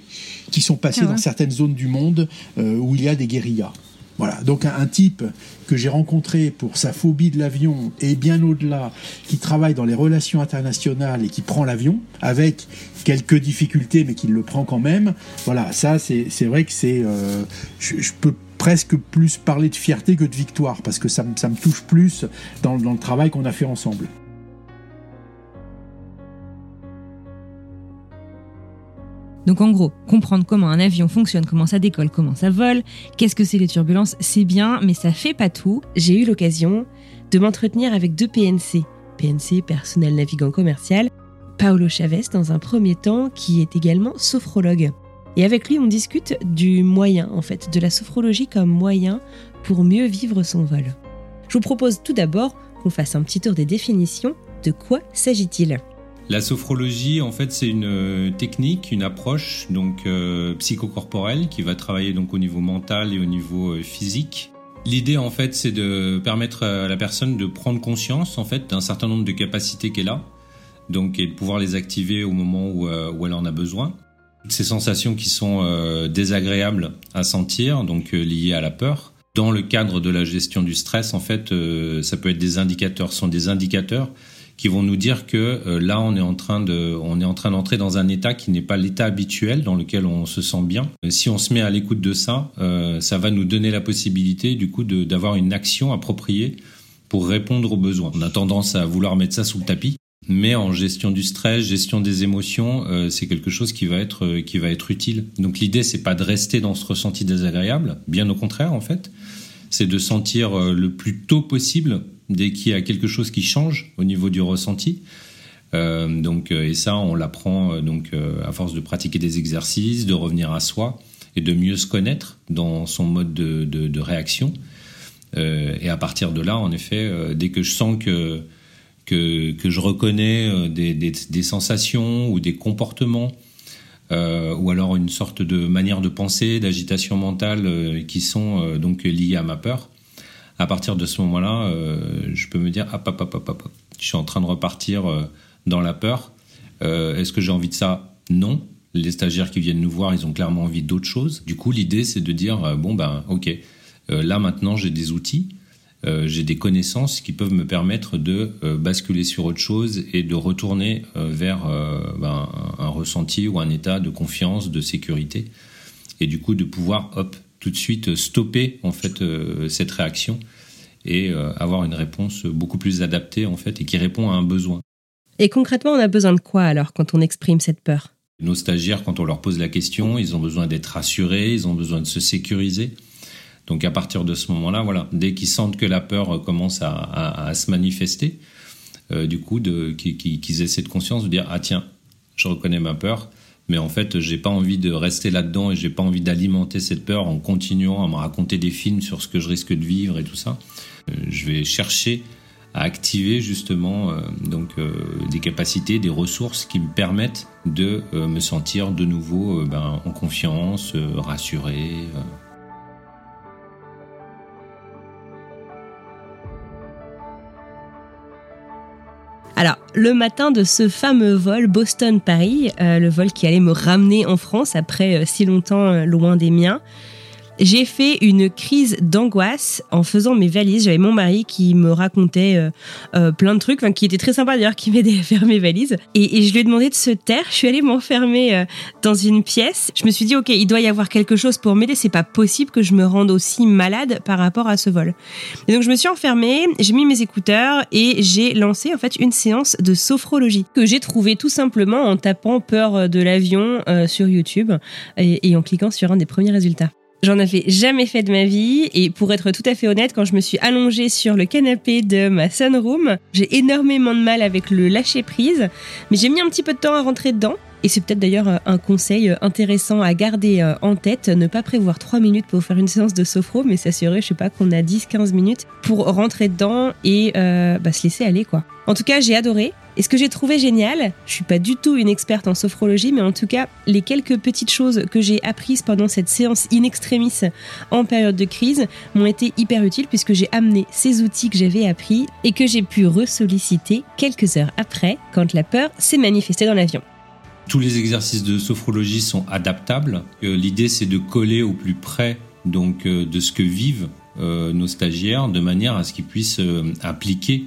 qui sont passés ah dans certaines zones du monde euh, où il y a des guérillas. Voilà, donc un, type que j'ai rencontré pour sa phobie de l'avion et bien au-delà, qui travaille dans les relations internationales et qui prend l'avion avec quelques difficultés mais qui le prend quand même. Voilà, ça c'est vrai que c'est, je, je, peux presque plus parler de fierté que de victoire, parce que ça, me touche plus dans, le travail qu'on a fait ensemble. Donc en gros, comprendre comment un avion fonctionne, comment ça décolle, comment ça vole, qu'est-ce que c'est les turbulences, c'est bien, mais ça fait pas tout. J'ai eu l'occasion de m'entretenir avec deux PNC. PNC, personnel navigant commercial, Paolo Chavez dans un premier temps, qui est également sophrologue. Et avec lui, on discute du moyen, en fait, de la sophrologie comme moyen pour mieux vivre son vol. Je vous propose tout d'abord qu'on fasse un petit tour des définitions. De quoi s'agit-il? La sophrologie, en fait, c'est une euh, technique, une approche donc euh, psychocorporelle qui va travailler donc au niveau mental et au niveau euh, physique. L'idée, en fait, c'est de permettre à la personne de prendre conscience, en fait, d'un certain nombre de capacités qu'elle a, donc et de pouvoir les activer au moment où, où elle en a besoin. Ces sensations qui sont désagréables à sentir, donc liées à la peur. Dans le cadre de la gestion du stress, en fait, ça peut être des indicateurs, ce sont des indicateurs qui vont nous dire que euh, là on est en train de on est en train d'entrer dans un état qui n'est pas l'état habituel dans lequel on se sent bien. Euh, si on se met à l'écoute de ça, euh, ça va nous donner la possibilité du coup d'avoir une action appropriée pour répondre aux besoins. On a tendance à vouloir mettre ça sous le tapis, mais en gestion du stress, gestion des émotions, c'est quelque chose qui va être qui va être utile. Donc l'idée c'est pas de rester dans ce ressenti désagréable, bien au contraire en fait, c'est de sentir le plus tôt possible dès qu'il y a quelque chose qui change au niveau du ressenti. Euh, donc, euh, et ça, on l'apprend euh, donc à force de pratiquer des exercices, de revenir à soi et de mieux se connaître dans son mode de, de, réaction. et à partir de là, en effet, dès que je sens que que, je reconnais des, des, sensations ou des comportements ou alors une sorte de manière de penser, d'agitation mentale qui sont donc liées à ma peur, à partir de ce moment-là, euh, je peux me dire, ah, papa, papa, je suis en train de repartir euh, dans la peur. Euh, est-ce que j'ai envie de ça? Non. Les stagiaires qui viennent nous voir, ils ont clairement envie d'autre chose. Du coup, l'idée, c'est de dire, bon, ben, ok, là maintenant, j'ai des outils, j'ai des connaissances qui peuvent me permettre de basculer sur autre chose et de retourner vers ben, un ressenti ou un état de confiance, de sécurité. Et du coup, de pouvoir, hop, tout de suite stopper en fait euh, cette réaction et euh, avoir une réponse beaucoup plus adaptée en fait et qui répond à un besoin. Et concrètement, on a besoin de quoi alors quand on exprime cette peur? Nos stagiaires, quand on leur pose la question, ils ont besoin d'être rassurés, ils ont besoin de se sécuriser. Donc à partir de ce moment-là, voilà, dès qu'ils sentent que la peur commence à, se manifester, euh, du coup, qu'ils aient cette conscience de dire ah tiens, je reconnais ma peur, mais en fait, j'ai pas envie de rester là-dedans et j'ai pas envie d'alimenter cette peur en continuant à me raconter des films sur ce que je risque de vivre et tout ça. Euh, je vais chercher à activer justement euh, donc euh, des capacités, des ressources qui me permettent de me sentir de nouveau ben, en confiance, rassuré. Alors, le matin de ce fameux vol Boston-Paris, euh, le vol qui allait me ramener en France après euh, si longtemps euh, loin des miens, j'ai fait une crise d'angoisse en faisant mes valises. J'avais mon mari qui me racontait euh, euh, plein de trucs, enfin, qui était très sympa d'ailleurs, qui m'aidait à [laughs] faire mes valises. Et, je lui ai demandé de se taire. Je suis allée m'enfermer euh, dans une pièce. Je me suis dit, ok, il doit y avoir quelque chose pour m'aider. C'est pas possible que je me rende aussi malade par rapport à ce vol. Et donc je me suis enfermée, j'ai mis mes écouteurs et j'ai lancé en fait une séance de sophrologie que j'ai trouvée tout simplement en tapant peur de l'avion sur YouTube et en cliquant sur un des premiers résultats. J'en avais jamais fait de ma vie et pour être tout à fait honnête, quand je me suis allongée sur le canapé de ma sunroom, j'ai énormément de mal avec le lâcher prise, mais j'ai mis un petit peu de temps à rentrer dedans. Et c'est peut-être d'ailleurs un conseil intéressant à garder euh, en tête, ne pas prévoir 3 minutes pour faire une séance de sophro, mais s'assurer, je sais pas, qu'on a 10-15 minutes pour rentrer dedans et euh, bah, se laisser aller quoi. En tout cas, j'ai adoré. Et ce que j'ai trouvé génial, je suis pas du tout une experte en sophrologie, mais en tout cas, les quelques petites choses que j'ai apprises pendant cette séance in extremis en période de crise m'ont été hyper utiles puisque j'ai amené ces outils que j'avais appris et que j'ai pu ressolliciter quelques heures après quand la peur s'est manifestée dans l'avion. Tous les exercices de sophrologie sont adaptables. Euh, l'idée, c'est de coller au plus près donc euh, de ce que vivent euh, nos stagiaires, de manière à ce qu'ils puissent appliquer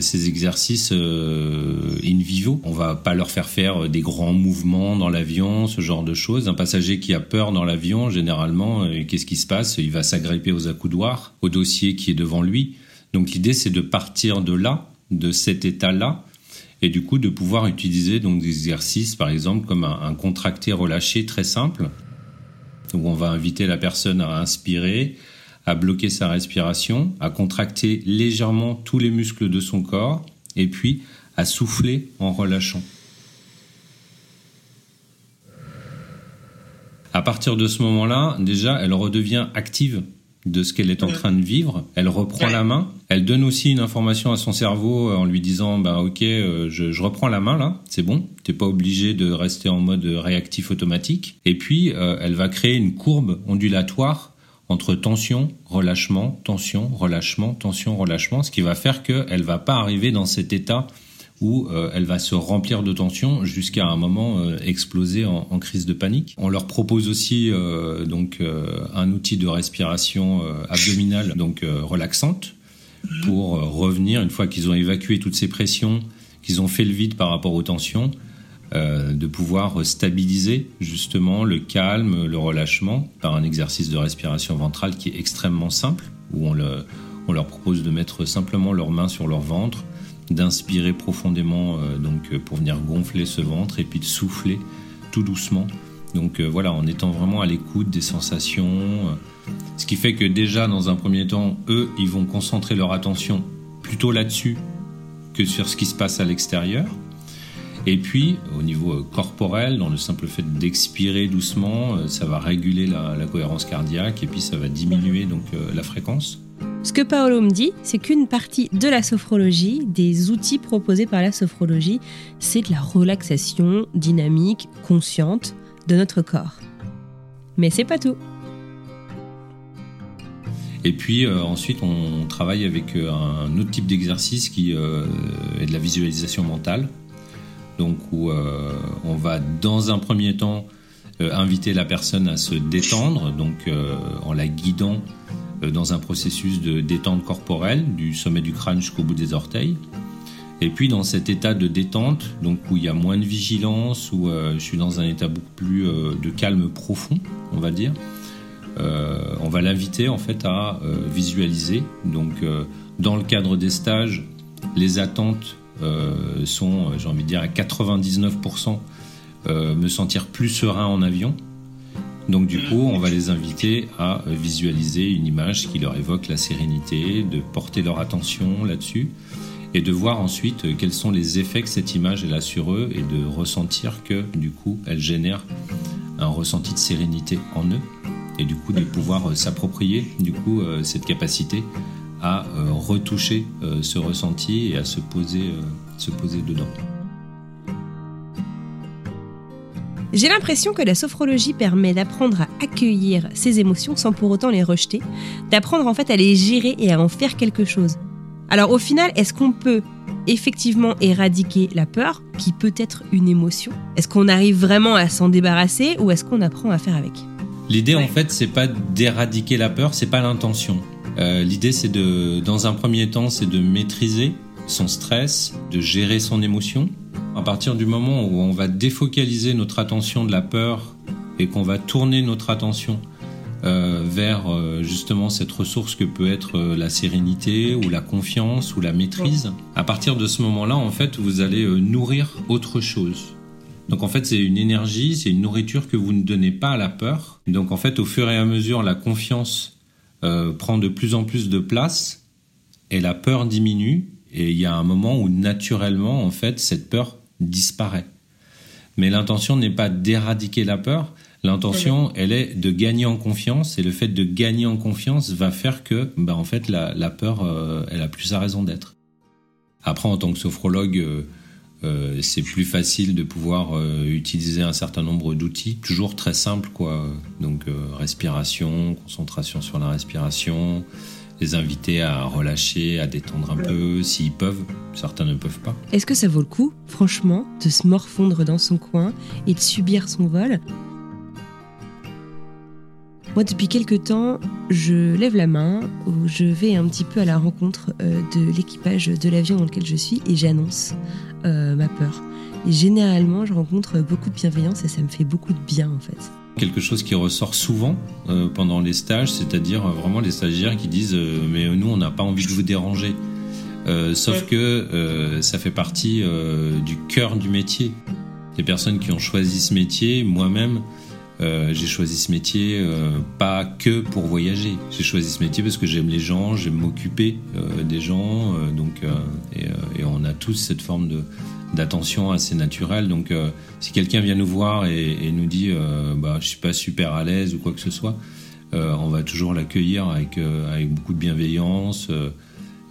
ces exercices in vivo. On va pas leur faire faire des grands mouvements dans l'avion, ce genre de choses. Un passager qui a peur dans l'avion, généralement, qu'est-ce qui se passe? Il va s'agripper aux accoudoirs, au dossier qui est devant lui. Donc l'idée, c'est de partir de là, de cet état-là, et du coup de pouvoir utiliser donc des exercices par exemple comme un, contracté relâché très simple où on va inviter la personne à inspirer, à bloquer sa respiration, à contracter légèrement tous les muscles de son corps et puis à souffler en relâchant. À partir de ce moment-là, déjà, elle redevient active de ce qu'elle est en train de vivre. Elle reprend la main. Elle donne aussi une information à son cerveau en lui disant bah ok, euh, je, je reprends la main là, c'est bon. T'es pas obligé de rester en mode réactif automatique. Et puis euh, elle va créer une courbe ondulatoire entre tension, relâchement, tension, relâchement, tension, relâchement, ce qui va faire qu'elle va pas arriver dans cet état où euh, elle va se remplir de tension jusqu'à un moment euh, exploser en, en, crise de panique. On leur propose aussi euh, donc un outil de respiration abdominale donc relaxante pour revenir une fois qu'ils ont évacué toutes ces pressions, qu'ils ont fait le vide par rapport aux tensions, de pouvoir stabiliser justement le calme, le relâchement par un exercice de respiration ventrale qui est extrêmement simple où on, on leur propose de mettre simplement leurs mains sur leur ventre d'inspirer profondément euh, donc euh, pour venir gonfler ce ventre et puis de souffler tout doucement. Donc euh, voilà, en étant vraiment à l'écoute des sensations, ce qui fait que déjà dans un premier temps, eux, ils vont concentrer leur attention plutôt là-dessus que sur ce qui se passe à l'extérieur. Et puis, au niveau corporel, dans le simple fait d'expirer doucement, ça va réguler la, la, cohérence cardiaque et puis ça va diminuer donc la fréquence. Ce que Paolo me dit, c'est qu'une partie de la sophrologie, des outils proposés par la sophrologie, c'est de la relaxation dynamique, consciente de notre corps. Mais c'est pas tout. Et puis euh, ensuite, on travaille avec euh, un autre type d'exercice qui euh, est de la visualisation mentale. Donc on va dans un premier temps inviter la personne à se détendre, donc en la guidant dans un processus de détente corporelle du sommet du crâne jusqu'au bout des orteils. Et puis dans cet état de détente, donc où il y a moins de vigilance, où euh, je suis dans un état beaucoup plus euh, de calme profond, on va dire, on va l'inviter en fait à visualiser. Donc dans le cadre des stages, les attentes sont, j'ai envie de dire, à 99% me sentir plus serein en avion. Donc du coup, on va les inviter à visualiser une image qui leur évoque la sérénité, de porter leur attention là-dessus et de voir ensuite quels sont les effets que cette image a sur eux et de ressentir que du coup, elle génère un ressenti de sérénité en eux et du coup de pouvoir s'approprier du coup euh, cette capacité à euh, retoucher euh, ce ressenti et à se poser dedans. J'ai l'impression que la sophrologie permet d'apprendre à accueillir ses émotions sans pour autant les rejeter, d'apprendre en fait à les gérer et à en faire quelque chose. Alors au final, est-ce qu'on peut effectivement éradiquer la peur, qui peut être une émotion? Est-ce qu'on arrive vraiment à s'en débarrasser ou est-ce qu'on apprend à faire avec? L'idée en fait, c'est pas d'éradiquer la peur, c'est pas l'intention. Euh, L'idée, c'est de, dans un premier temps, c'est de maîtriser son stress, de gérer son émotion, à partir du moment où on va défocaliser notre attention de la peur et qu'on va tourner notre attention euh, vers euh, justement cette ressource que peut être euh, la sérénité ou la confiance ou la maîtrise, à partir de ce moment-là, en fait, vous allez nourrir autre chose. Donc en fait, c'est une énergie, c'est une nourriture que vous ne donnez pas à la peur. Donc en fait, au fur et à mesure, la confiance prend de plus en plus de place et la peur diminue. Et il y a un moment où naturellement, en fait, cette peur disparaît. Mais l'intention n'est pas d'éradiquer la peur, l'intention, elle est de gagner en confiance, et le fait de gagner en confiance va faire que, bah, en fait, la, peur, euh, elle a plus sa raison d'être. Après, en tant que sophrologue, euh, euh, c'est plus facile de pouvoir utiliser un certain nombre d'outils, toujours très simples, quoi. Donc, respiration, concentration sur la respiration, les inviter à relâcher, à détendre un peu, s'ils peuvent. Certains ne peuvent pas. Est-ce que ça vaut le coup, franchement, de se morfondre dans son coin et de subir son vol? Moi, depuis quelques temps, je lève la main, ou je vais un petit peu à la rencontre euh, de l'équipage de l'avion dans lequel je suis et j'annonce euh, ma peur. Et généralement, je rencontre beaucoup de bienveillance et ça me fait beaucoup de bien en fait quelque chose qui ressort souvent euh, pendant les stages, c'est-à-dire euh, vraiment les stagiaires qui disent euh, mais nous on n'a pas envie de vous déranger. sauf que ça fait partie du cœur du métier. Les personnes qui ont choisi ce métier, moi-même, Euh, j'ai choisi ce métier euh, pas que pour voyager. J'ai choisi ce métier parce que j'aime les gens, j'aime m'occuper euh, des gens. donc, et, et on a tous cette forme de d'attention assez naturelle. Donc, euh, si quelqu'un vient nous voir et, et nous dit, euh, bah, je suis pas super à l'aise ou quoi que ce soit, euh, on va toujours l'accueillir avec euh, avec beaucoup de bienveillance. euh,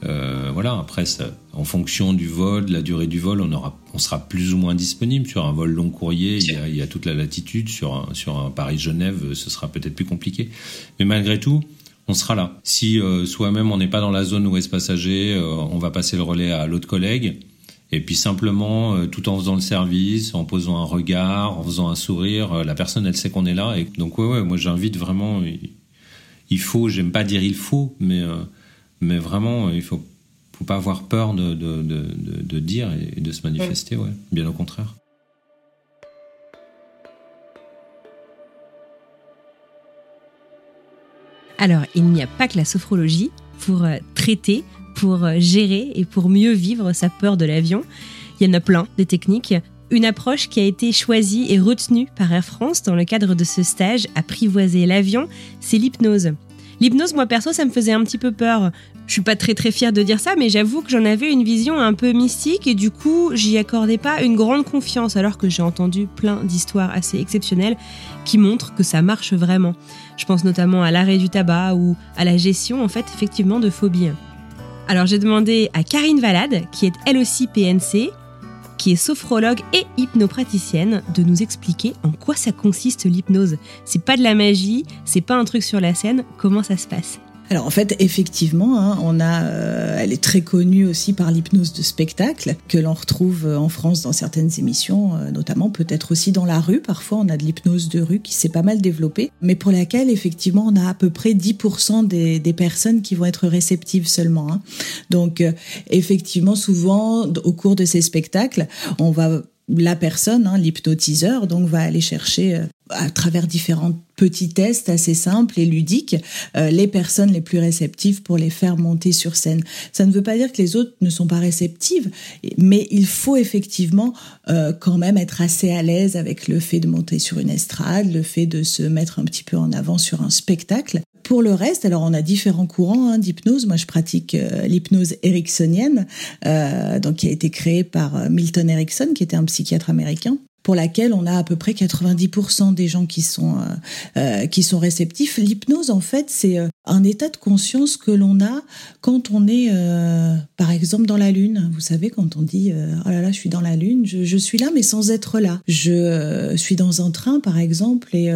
euh, voilà. Après, ça, en fonction du vol, de la durée du vol, on aura, on sera plus ou moins disponible. Sur un vol long courrier, il y a, il y a toute la latitude. Sur un, sur un Paris-Genève, ce sera peut-être plus compliqué. Mais malgré tout, on sera là. Si soi-même on n'est pas dans la zone où est ce passager, on va passer le relais à l'autre collègue. Et puis simplement, euh, tout en faisant le service, en posant un regard, en faisant un sourire, euh, la personne elle sait qu'on est là. Et donc ouais, ouais, moi j'invite vraiment. Il, faut, j'aime pas dire il faut, mais euh, mais vraiment il faut faut pas avoir peur de de, de, dire et de se manifester. Ouais, bien au contraire. Alors, il n'y a pas que la sophrologie pour traiter, pour gérer et pour mieux vivre sa peur de l'avion. Il y en a plein des techniques. Une approche qui a été choisie et retenue par Air France dans le cadre de ce stage Apprivoiser l'avion, c'est l'hypnose. L'hypnose, moi perso, ça me faisait un petit peu peur. Je suis pas très très fière de dire ça, mais j'avoue que j'en avais une vision un peu mystique et du coup, j'y accordais pas une grande confiance alors que j'ai entendu plein d'histoires assez exceptionnelles qui montrent que ça marche vraiment. Je pense notamment à l'arrêt du tabac ou à la gestion en fait effectivement de phobies. Alors j'ai demandé à Karine Valade, qui est elle aussi PNC, qui est sophrologue et hypnopraticienne, de nous expliquer en quoi ça consiste l'hypnose. C'est pas de la magie, c'est pas un truc sur la scène, comment ça se passe? Alors en fait, effectivement, hein, on a, euh, elle est très connue aussi par l'hypnose de spectacle que l'on retrouve euh, en France dans certaines émissions, euh, notamment peut-être aussi dans la rue. Parfois, on a de l'hypnose de rue qui s'est pas mal développée, mais pour laquelle effectivement, on a à peu près 10% des, des personnes qui vont être réceptives seulement. hein. Donc euh, effectivement, souvent au cours de ces spectacles, on va la personne, hein, l'hypnotiseur, donc va aller chercher euh, à travers différents petits tests assez simples et ludiques euh, les personnes les plus réceptives pour les faire monter sur scène. Ça ne veut pas dire que les autres ne sont pas réceptives, mais il faut effectivement euh, quand même être assez à l'aise avec le fait de monter sur une estrade, le fait de se mettre un petit peu en avant sur un spectacle. Pour le reste, alors on a différents courants hein, d'hypnose. Moi, je pratique euh, l'hypnose ericksonienne, euh, donc qui a été créée par euh, Milton Erickson, qui était un psychiatre américain pour laquelle on a à peu près 90% des gens qui sont euh, euh, qui sont réceptifs. L'hypnose, en fait, c'est euh, un état de conscience que l'on a quand on est, par exemple, dans la lune. Vous savez, quand on dit oh là là, je suis dans la lune, je, je suis là, mais sans être là. Je suis dans un train, par exemple, et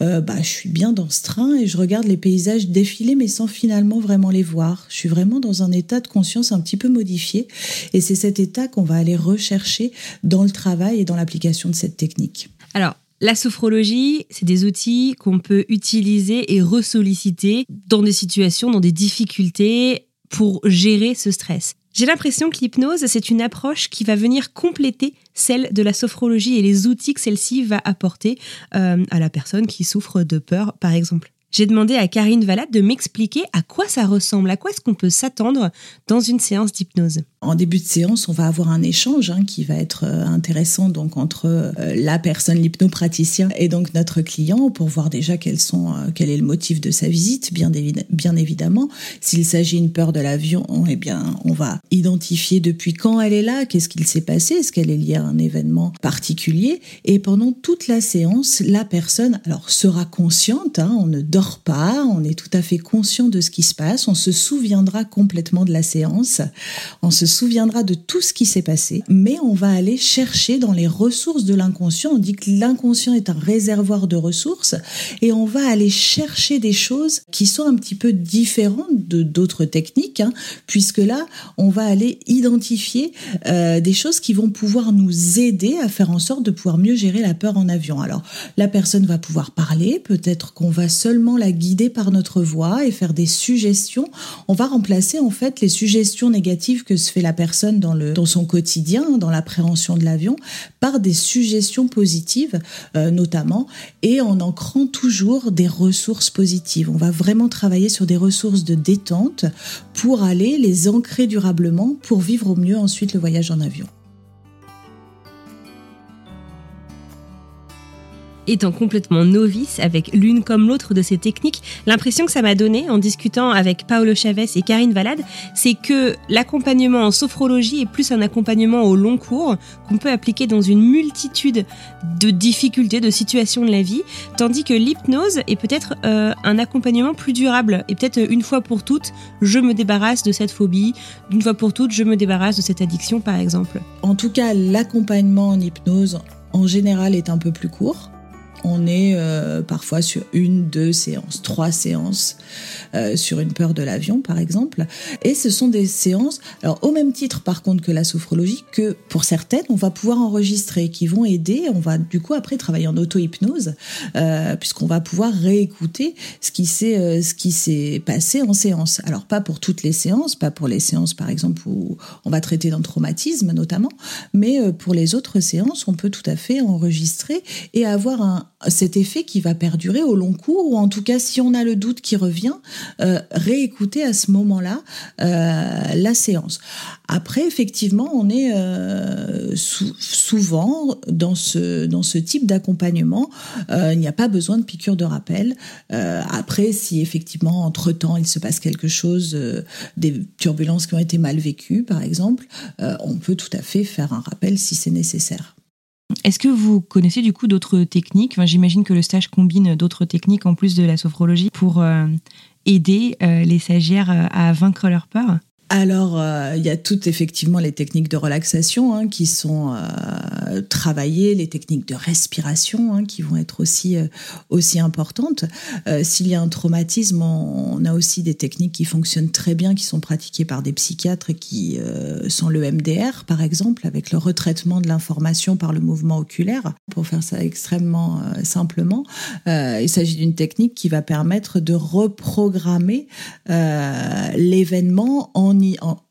bah, je suis bien dans ce train et je regarde les paysages défiler, mais sans finalement vraiment les voir. Je suis vraiment dans un état de conscience un petit peu modifié, et c'est cet état qu'on va aller rechercher dans le travail et dans l'application de cette technique. Alors, la sophrologie, c'est des outils qu'on peut utiliser et ressolliciter dans des situations, dans des difficultés pour gérer ce stress. J'ai l'impression que l'hypnose, c'est une approche qui va venir compléter celle de la sophrologie et les outils que celle-ci va apporter euh, à la personne qui souffre de peur, par exemple. J'ai demandé à Karine Valade de m'expliquer à quoi ça ressemble, à quoi est-ce qu'on peut s'attendre dans une séance d'hypnose. En début de séance, on va avoir un échange hein, qui va être euh, intéressant donc entre euh, la personne, l'hypnopraticien et donc notre client pour voir déjà euh, quel est le motif de sa visite, bien, bien évidemment. S'il s'agit d'une peur de l'avion, eh bien, on va identifier depuis quand elle est là, qu'est-ce qu'il s'est passé, est-ce qu'elle est liée à un événement particulier. Et pendant toute la séance, la personne, alors, sera consciente, hein, on ne dort pas, on est tout à fait conscient de ce qui se passe, on se souviendra complètement de la séance, on se souviendra de tout ce qui s'est passé, mais on va aller chercher dans les ressources de l'inconscient. On dit que l'inconscient est un réservoir de ressources et on va aller chercher des choses qui sont un petit peu différentes de d'autres techniques, hein, puisque là, on va aller identifier euh, des choses qui vont pouvoir nous aider à faire en sorte de pouvoir mieux gérer la peur en avion. Alors, la personne va pouvoir parler, peut-être qu'on va seulement la guider par notre voix et faire des suggestions. On va remplacer en fait les suggestions négatives que se fait la personne dans, le, dans son quotidien, dans l'appréhension de l'avion, par des suggestions positives euh, notamment, et en ancrant toujours des ressources positives. On va vraiment travailler sur des ressources de détente pour aller les ancrer durablement pour vivre au mieux ensuite le voyage en avion. Étant complètement novice avec l'une comme l'autre de ces techniques, l'impression que ça m'a donné en discutant avec Paolo Chavez et Karine Valade, c'est que l'accompagnement en sophrologie est plus un accompagnement au long cours qu'on peut appliquer dans une multitude de difficultés, de situations de la vie, tandis que l'hypnose est peut-être euh, un accompagnement plus durable. Et peut-être une fois pour toutes, je me débarrasse de cette phobie, d'une fois pour toutes, je me débarrasse de cette addiction par exemple. En tout cas, l'accompagnement en hypnose en général est un peu plus court on est euh, parfois sur une, deux séances, trois séances euh, sur une peur de l'avion, par exemple. Et ce sont des séances, alors au même titre par contre que la sophrologie, que pour certaines, on va pouvoir enregistrer, qui vont aider. On va du coup après travailler en auto-hypnose, euh, puisqu'on va pouvoir réécouter ce qui s'est ce qui s'est passé en séance. Alors pas pour toutes les séances, pas pour les séances par exemple où on va traiter d'un traumatisme notamment, mais pour les autres séances, on peut tout à fait enregistrer et avoir un, cet effet qui va perdurer au long cours, ou en tout cas, si on a le doute qui revient, euh, réécouter à ce moment-là euh, la séance. Après, effectivement, on est euh, souvent dans ce, dans ce type d'accompagnement. il n'y a pas besoin de piqûre de rappel. après, si effectivement, entre-temps, il se passe quelque chose, des turbulences qui ont été mal vécues, par exemple, on peut tout à fait faire un rappel si c'est nécessaire. Est-ce que vous connaissez du coup d'autres techniques? J'imagine que le stage combine d'autres techniques en plus de la sophrologie pour euh, aider euh, les stagiaires euh, à vaincre leur peur alors, euh, il y a toutes effectivement les techniques de relaxation hein, qui sont euh, travaillées, les techniques de respiration hein, qui vont être aussi euh, aussi importantes. S'il y a un traumatisme, on, a aussi des techniques qui fonctionnent très bien, qui sont pratiquées par des psychiatres qui sont le MDR, par exemple, avec le retraitement de l'information par le mouvement oculaire. Pour faire ça extrêmement simplement, il s'agit d'une technique qui va permettre de reprogrammer l'événement en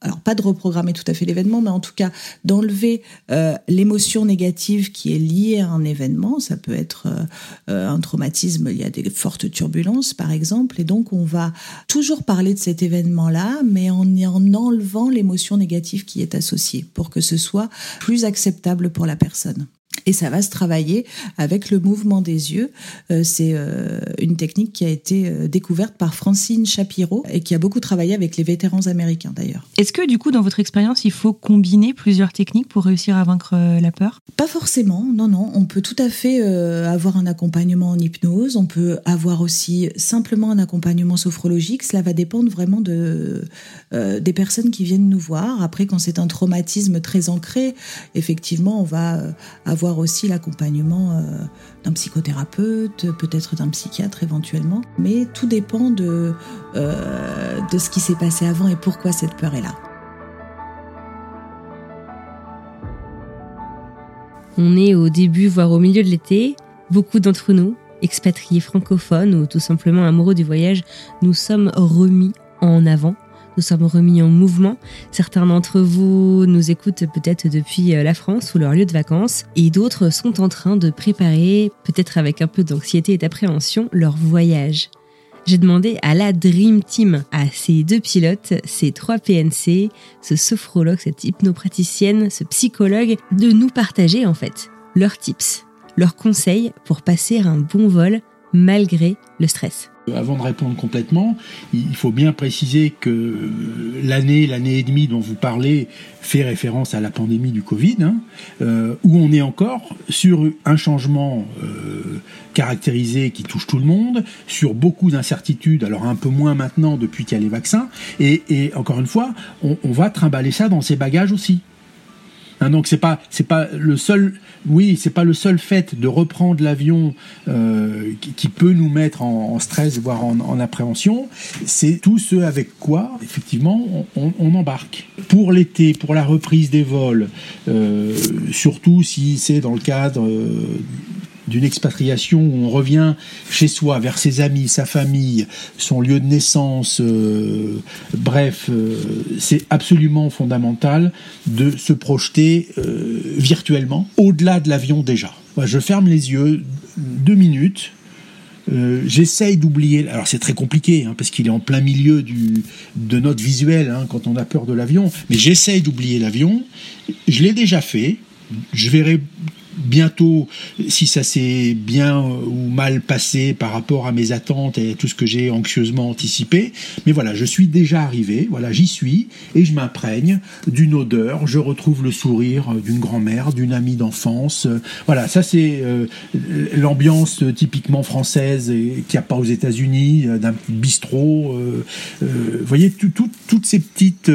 alors pas de reprogrammer tout à fait l'événement, mais en tout cas d'enlever euh, l'émotion négative qui est liée à un événement. Ça peut être euh, euh, un traumatisme, il y a des fortes turbulences par exemple, et donc on va toujours parler de cet événement-là, mais en, en enlevant l'émotion négative qui est associée pour que ce soit plus acceptable pour la personne. Et ça va se travailler avec le mouvement des yeux. Euh, c'est euh, une technique qui a été euh, découverte par Francine Shapiro et qui a beaucoup travaillé avec les vétérans américains d'ailleurs. Est-ce que du coup, dans votre expérience, il faut combiner plusieurs techniques pour réussir à vaincre la peur? Pas forcément, non, non. On peut tout à fait avoir un accompagnement en hypnose. On peut avoir aussi simplement un accompagnement sophrologique. Cela va dépendre vraiment de, des personnes qui viennent nous voir. Après, quand c'est un traumatisme très ancré, effectivement, on va avoir aussi l'accompagnement euh, d'un psychothérapeute, peut-être d'un psychiatre éventuellement. Mais tout dépend de, euh, de ce qui s'est passé avant et pourquoi cette peur est là. On est au début, voire au milieu de l'été. Beaucoup d'entre nous, expatriés francophones ou tout simplement amoureux du voyage, nous sommes remis en avant nous sommes remis en mouvement. Certains d'entre vous nous écoutent peut-être depuis euh, la France ou leur lieu de vacances et d'autres sont en train de préparer, peut-être avec un peu d'anxiété et d'appréhension, leur voyage. J'ai demandé à la Dream Team, à ces deux pilotes, ces trois PNC, ce sophrologue, cette hypnopraticienne, ce psychologue, de nous partager en fait leurs tips, leurs conseils pour passer un bon vol malgré le stress. Avant de répondre complètement, il faut bien préciser que l'année, l'année et demie dont vous parlez fait référence à la pandémie du Covid, hein, euh, où on est encore sur un changement euh, caractérisé qui touche tout le monde, sur beaucoup d'incertitudes, alors un peu moins maintenant depuis qu'il y a les vaccins, et, encore une fois, on, on va trimballer ça dans ses bagages aussi. Hein, donc c'est pas pas le seul oui c'est pas le seul fait de reprendre l'avion euh, qui, peut nous mettre en, stress voire en, appréhension. C'est tout ce avec quoi effectivement on, embarque. Pour l'été pour la reprise des vols euh, surtout si c'est dans le cadre euh, d'une expatriation où on revient chez soi, vers ses amis, sa famille, son lieu de naissance, euh, bref, euh, c'est absolument fondamental de se projeter euh, virtuellement au-delà de l'avion déjà. je ferme les yeux deux minutes. J'essaye d'oublier. Alors c'est très compliqué hein, parce qu'il est en plein milieu de notre visuel hein, quand on a peur de l'avion. Mais j'essaye d'oublier l'avion. Je l'ai déjà fait. Je verrai bientôt si ça s'est bien ou mal passé par rapport à mes attentes et tout ce que j'ai anxieusement anticipé. Mais voilà, je suis déjà arrivé, voilà, j'y suis et je m'imprègne d'une odeur. Je retrouve le sourire d'une grand-mère, d'une amie d'enfance. Voilà, ça c'est euh, l'ambiance typiquement française qu'il n'y a pas aux États-Unis, euh, d'un bistrot. Euh, vous voyez, toutes ces petites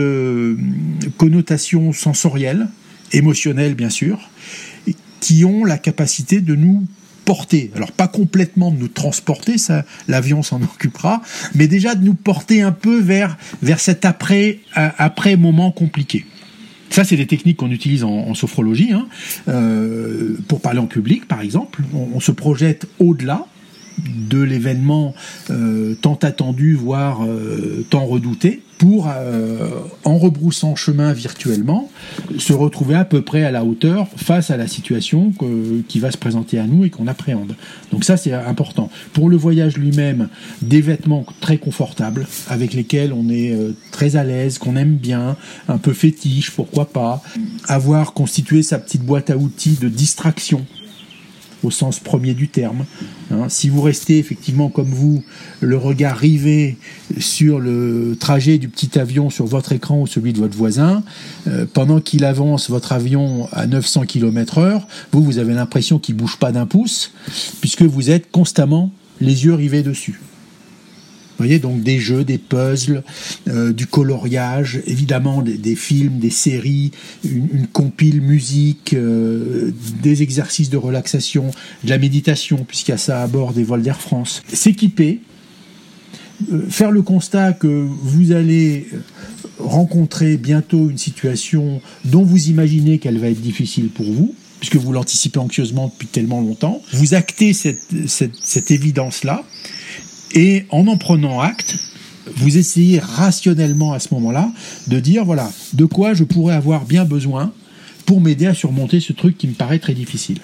connotations sensorielles, émotionnelles bien sûr qui ont la capacité de nous porter. Alors pas complètement de nous transporter, ça l'avion s'en [laughs] occupera, mais déjà de nous porter un peu vers vers cet après après moment compliqué. Ça, c'est des techniques qu'on utilise en, sophrologie, hein. euh, pour parler en public, par exemple. on se projette au-delà, de l'événement euh, tant attendu, voire euh, tant redouté, pour, euh, en rebroussant chemin virtuellement, se retrouver à peu près à la hauteur face à la situation qui va se présenter à nous et qu'on appréhende. Donc ça, c'est important. Pour le voyage lui-même, des vêtements très confortables, avec lesquels on est très à l'aise, qu'on aime bien, un peu fétiche, pourquoi pas. Avoir constitué sa petite boîte à outils de distraction au sens premier du terme. Hein. si vous restez effectivement comme vous, le regard rivé sur le trajet du petit avion sur votre écran ou celui de votre voisin, euh, pendant qu'il avance votre avion à 900 km/h, vous, vous avez l'impression qu'il bouge pas d'un pouce, puisque vous êtes constamment les yeux rivés dessus voyez, donc des jeux, des puzzles, euh, du coloriage, évidemment des, films, des séries, une, compile musique, euh, des exercices de relaxation, de la méditation, puisqu'il y a ça à bord des vols d'Air France. S'équiper, euh, faire le constat que vous allez rencontrer bientôt une situation dont vous imaginez qu'elle va être difficile pour vous, puisque vous l'anticipez anxieusement depuis tellement longtemps, vous actez cette, évidence-là, et en en prenant acte, vous essayez rationnellement à ce moment-là de dire, voilà, de quoi je pourrais avoir bien besoin pour m'aider à surmonter ce truc qui me paraît très difficile.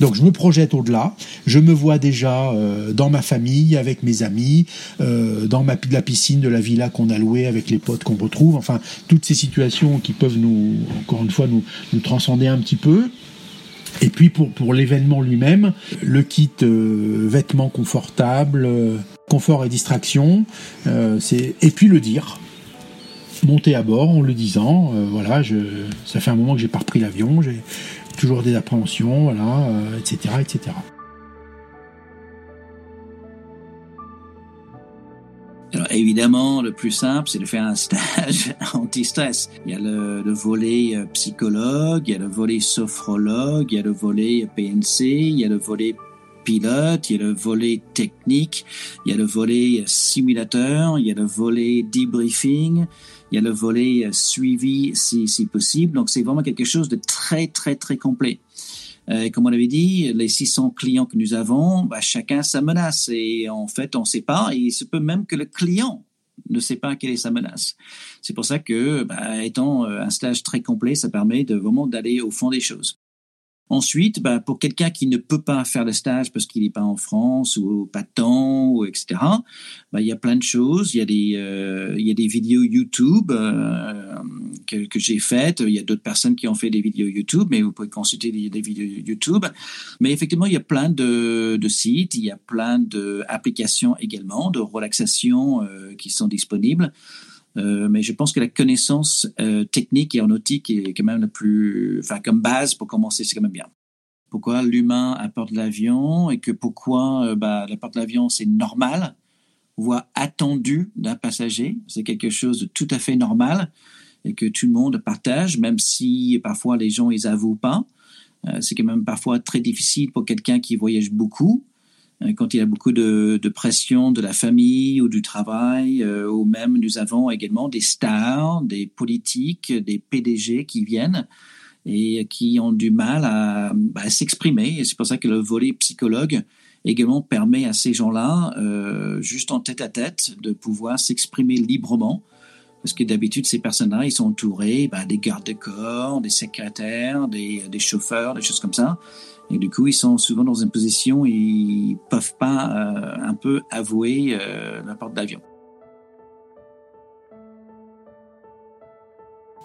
Donc je me projette au-delà, je me vois déjà euh, dans ma famille, avec mes amis, euh, dans ma, la piscine de la villa qu'on a louée avec les potes qu'on retrouve, enfin toutes ces situations qui peuvent nous, encore une fois, nous, nous transcender un petit peu. Et puis pour, pour l'événement lui-même, le kit euh, vêtements confortables, euh, confort et distraction, euh, et puis le dire. Monter à bord en le disant, voilà, je, ça fait un moment que j'ai pas repris l'avion, j'ai toujours des appréhensions, voilà, etc., etc. Alors évidemment, le plus simple, c'est de faire un stage [laughs] anti-stress. Il y a le, le, volet euh, psychologue, il y a le volet sophrologue, il y a le volet PNC, il y a le volet pilote, il y a le volet technique, il y a le volet simulateur, il y a le volet debriefing, il y a le volet euh, suivi si, si possible. Donc c'est vraiment quelque chose de très très très complet. Euh, comme on avait dit, les 600 clients que nous avons, bah, chacun sa menace. Et en fait, on ne sait pas. Et il se peut même que le client ne sait pas quelle est sa menace. C'est pour ça que, bah, étant euh, un stage très complet, ça permet de vraiment d'aller au fond des choses. Ensuite, bah, pour quelqu'un qui ne peut pas faire le stage parce qu'il n'est pas en France ou pas de temps, ou etc., bah, il y a plein de choses. Il y a des, euh, y a des vidéos YouTube euh, que, que j'ai faites. Il y a d'autres personnes qui ont fait des vidéos YouTube, mais vous pouvez consulter des, des vidéos YouTube. Mais effectivement, il y a plein de, de sites, il y a plein d'applications également de relaxation euh, qui sont disponibles. Euh, mais je pense que la connaissance euh, technique et aéronautique est quand même la plus, enfin comme base pour commencer, c'est quand même bien. Pourquoi l'humain apporte l'avion et que pourquoi euh, bah, l'apporte l'avion c'est normal, voire attendu d'un passager, c'est quelque chose de tout à fait normal et que tout le monde partage, même si parfois les gens ils avouent pas. c'est quand même parfois très difficile pour quelqu'un qui voyage beaucoup euh, quand il y a beaucoup de, pression de la famille ou du travail, euh, ou même nous avons également des stars, des politiques, des PDG qui viennent et qui ont du mal à, à s'exprimer. Et c'est pour ça que le volet psychologue également permet à ces gens-là, euh, juste en tête à tête, de pouvoir s'exprimer librement. Parce que d'habitude, ces personnes-là, ils sont entourés bah, des gardes de corps, des secrétaires, des chauffeurs, des choses comme ça. Et du coup, ils sont souvent dans une position où ils peuvent pas euh, un peu avouer euh, la porte d'avion.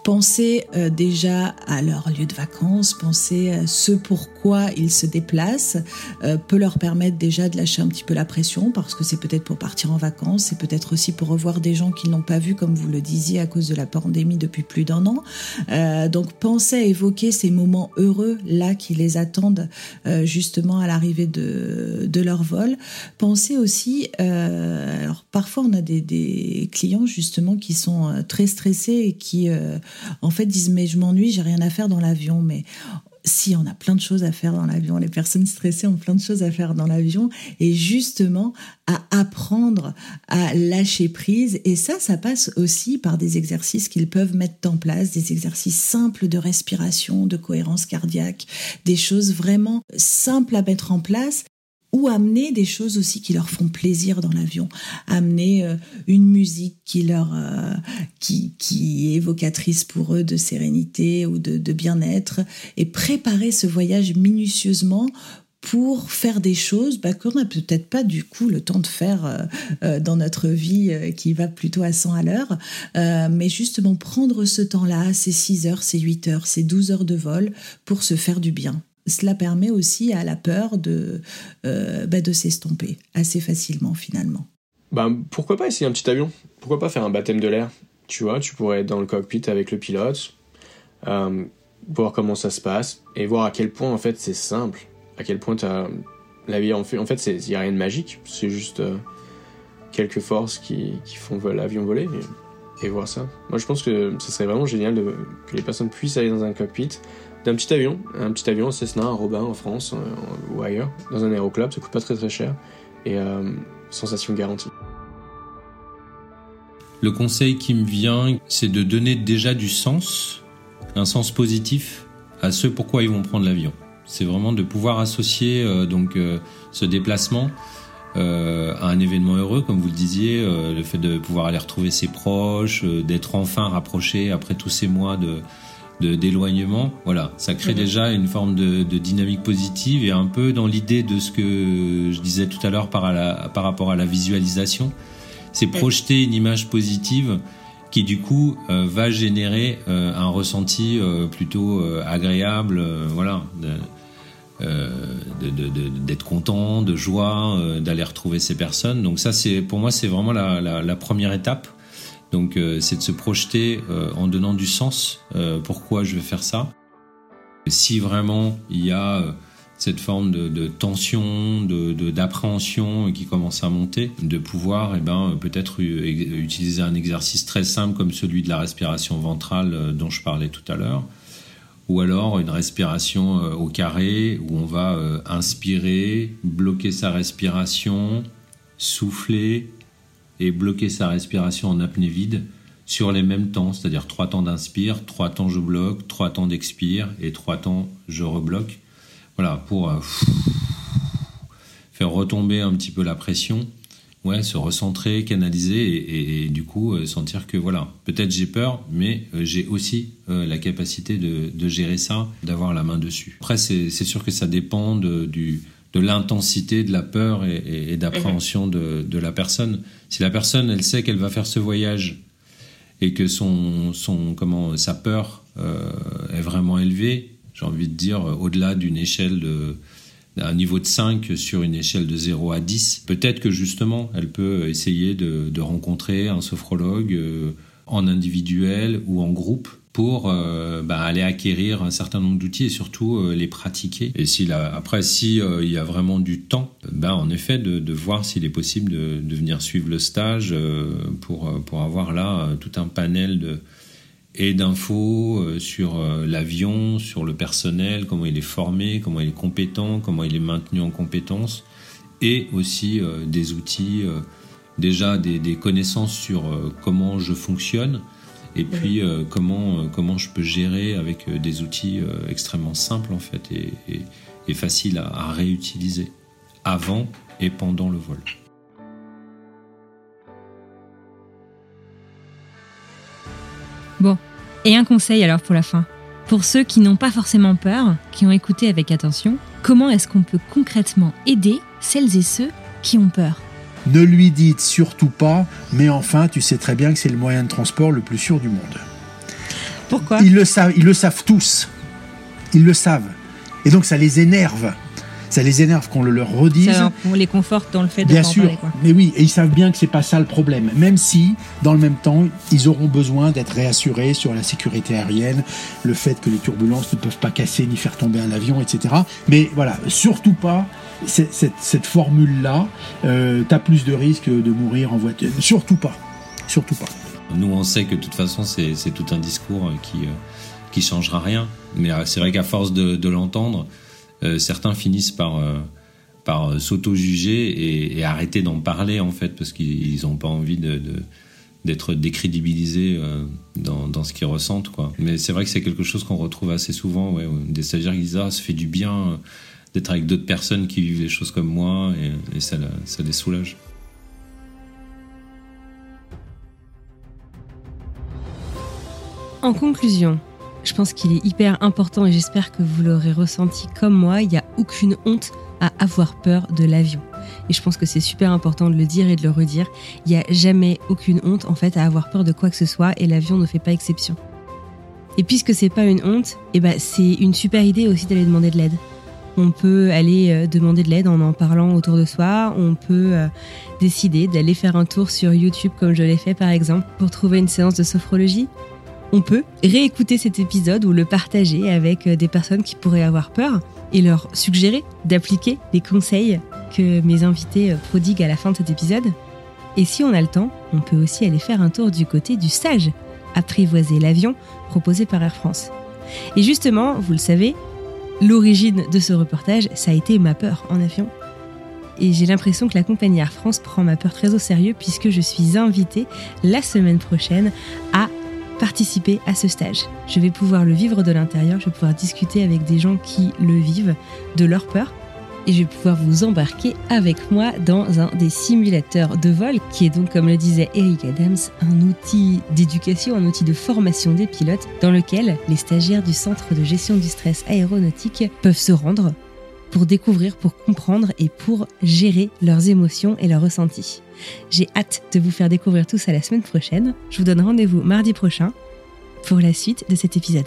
Penser euh, déjà à leur lieu de vacances, penser à ce pourquoi ils se déplacent, euh, peut leur permettre déjà de lâcher un petit peu la pression parce que c'est peut-être pour partir en vacances, c'est peut-être aussi pour revoir des gens qu'ils n'ont pas vus comme vous le disiez à cause de la pandémie depuis plus d'un an. Euh, donc pensez à évoquer ces moments heureux là qui les attendent justement à l'arrivée de, de leur vol. Pensez aussi, alors parfois on a des, clients justement qui sont très stressés et qui en fait, disent mais je m'ennuie, j'ai rien à faire dans l'avion. Mais si on a plein de choses à faire dans l'avion, les personnes stressées ont plein de choses à faire dans l'avion, et justement à apprendre à lâcher prise. Et ça, ça passe aussi par des exercices qu'ils peuvent mettre en place, des exercices simples de respiration, de cohérence cardiaque, des choses vraiment simples à mettre en place ou amener des choses aussi qui leur font plaisir dans l'avion, amener euh, une musique qui leur euh, qui, qui est évocatrice pour eux de sérénité ou de, bien-être. Et préparer ce voyage minutieusement pour faire des choses bah, qu'on n'a peut-être pas du coup le temps de faire euh, dans notre vie qui va plutôt à 100 à l'heure, mais justement prendre ce temps-là, ces 6 heures, ces 8 heures, ces 12 heures de vol pour se faire du bien cela permet aussi à la peur de, euh, bah, de s'estomper assez facilement finalement. Bah, pourquoi pas essayer un petit avion? Pourquoi pas faire un baptême de l'air? Tu vois, tu pourrais être dans le cockpit avec le pilote, euh, voir comment ça se passe et voir à quel point en fait c'est simple, à quel point la vie en fait, en fait il n'y a rien de magique, c'est juste euh, quelques forces qui, qui font l'avion voler et, voir ça. Moi je pense que ce serait vraiment génial que les personnes puissent aller dans un cockpit d'un petit avion, un petit avion, Cessna, un Robin en France euh, ou ailleurs, dans un aéroclub, ça coûte pas très très cher et euh, sensation garantie. Le conseil qui me vient, c'est de donner déjà du sens, un sens positif à ce pourquoi ils vont prendre l'avion. C'est vraiment de pouvoir associer euh, donc ce déplacement à un événement heureux, comme vous le disiez, le fait de pouvoir aller retrouver ses proches, d'être enfin rapproché après tous ces mois de, d'éloignement, voilà, ça crée mhm. déjà une forme de, dynamique positive et un peu dans l'idée de ce que je disais tout à l'heure par, par rapport à la visualisation, c'est projeter une image positive qui du coup euh, va générer euh, un ressenti euh, plutôt agréable, voilà, d'être content, de joie, d'aller retrouver ces personnes. Donc ça, c'est pour moi, c'est vraiment la première étape. Donc euh, c'est de se projeter euh, en donnant du sens. Euh, pourquoi je vais faire ça Si vraiment il y a cette forme de, tension, de d'appréhension qui commence à monter, de pouvoir eh ben, peut-être utiliser un exercice très simple comme celui de la respiration ventrale dont je parlais tout à l'heure, ou alors une respiration au carré où on va inspirer, bloquer sa respiration, souffler, et bloquer sa respiration en apnée vide sur les mêmes temps, c'est-à-dire trois temps d'inspire, trois temps je bloque, trois temps d'expire et trois temps je rebloque. Voilà, pour euh, faire retomber un petit peu la pression, ouais, se recentrer, canaliser et, du coup euh, sentir que voilà, peut-être j'ai peur, mais euh, j'ai aussi la capacité de, gérer ça, d'avoir la main dessus. Après, c'est sûr que ça dépend du, de l'intensité de la peur et, d'appréhension de, la personne. Si la personne, elle sait qu'elle va faire ce voyage et que son, son comment, sa peur euh, est vraiment élevée, j'ai envie de dire au-delà d'une échelle de d'un niveau de 5 sur une échelle de 0 à 10, peut-être que justement, elle peut essayer de, rencontrer un sophrologue euh, en individuel ou en groupe pour euh, bah, aller acquérir un certain nombre d'outils et surtout euh, les pratiquer. Et si après, si euh, il y a vraiment du temps, bah, en effet, de, voir s'il est possible de, venir suivre le stage pour pour avoir là tout un panel et d'infos sur l'avion, sur le personnel, comment il est formé, comment il est compétent, comment il est maintenu en compétence, et aussi des outils, déjà des connaissances sur comment je fonctionne et puis euh, comment, euh, comment je peux gérer avec euh, des outils extrêmement simples en fait et, faciles à, réutiliser avant et pendant le vol. Bon, et un conseil alors pour la fin. Pour ceux qui n'ont pas forcément peur, qui ont écouté avec attention, comment est-ce qu'on peut concrètement aider celles et ceux qui ont peur? Ne lui dites surtout pas, mais enfin, tu sais très bien que c'est le moyen de transport le plus sûr du monde. Pourquoi Ils le savent, ils le savent tous. Ils le savent. Et donc ça les énerve. Ça les énerve qu'on le leur redise. Ça, on les conforte dans le fait de Bien sûr, parler, quoi. mais oui, et ils savent bien que c'est pas ça le problème. Même si, dans le même temps, ils auront besoin d'être réassurés sur la sécurité aérienne, le fait que les turbulences ne peuvent pas casser ni faire tomber un avion, etc. Mais voilà, surtout pas cette, formule-là. Euh, T'as plus de risques de mourir en voiture. Surtout pas. Surtout pas. Nous, on sait que de toute façon, c'est tout un discours euh, qui, euh, qui changera rien. Mais c'est vrai qu'à force de, l'entendre, certains finissent par, par s'auto-juger et, arrêter d'en parler, en fait, parce qu'ils n'ont pas envie d'être décrédibilisés dans, ce qu'ils ressentent mais c'est vrai que c'est quelque chose qu'on retrouve assez souvent des stagiaires qui disent ah ça fait du bien d'être avec d'autres personnes qui vivent les choses comme moi et, ça, ça les soulage En conclusion, je pense qu'il est hyper important et j'espère que vous l'aurez ressenti comme moi, il n'y a aucune honte à avoir peur de l'avion. Et je pense que c'est super important de le dire et de le redire. Il n'y a jamais aucune honte en fait à avoir peur de quoi que ce soit et l'avion ne fait pas exception. Et puisque c'est pas une honte, eh ben c'est une super idée aussi d'aller demander de l'aide. On peut aller euh, demander de l'aide en en parlant autour de soi. On peut euh, décider d'aller faire un tour sur YouTube comme je l'ai fait par exemple pour trouver une séance de sophrologie. On peut réécouter cet épisode ou le partager avec euh, des personnes qui pourraient avoir peur et leur suggérer d'appliquer les conseils que mes invités prodiguent à la fin de cet épisode. Et si on a le temps, on peut aussi aller faire un tour du côté du stage apprivoiser l'avion proposé par Air France. Et justement, vous le savez, l'origine de ce reportage, ça a été ma peur en avion. Et j'ai l'impression que la compagnie Air France prend ma peur très au sérieux puisque je suis invitée la semaine prochaine à participer à ce stage. Je vais pouvoir le vivre de l'intérieur, je vais pouvoir discuter avec des gens qui le vivent, de leur peur, et je vais pouvoir vous embarquer avec moi dans un des simulateurs de vol, qui est donc, comme le disait Eric Adams, un outil d'éducation, un outil de formation des pilotes, dans lequel les stagiaires du Centre de gestion du stress aéronautique peuvent se rendre pour découvrir, pour comprendre et pour gérer leurs émotions et leurs ressentis. J'ai hâte de vous faire découvrir tout ça la semaine prochaine. Je vous donne rendez-vous mardi prochain pour la suite de cet épisode.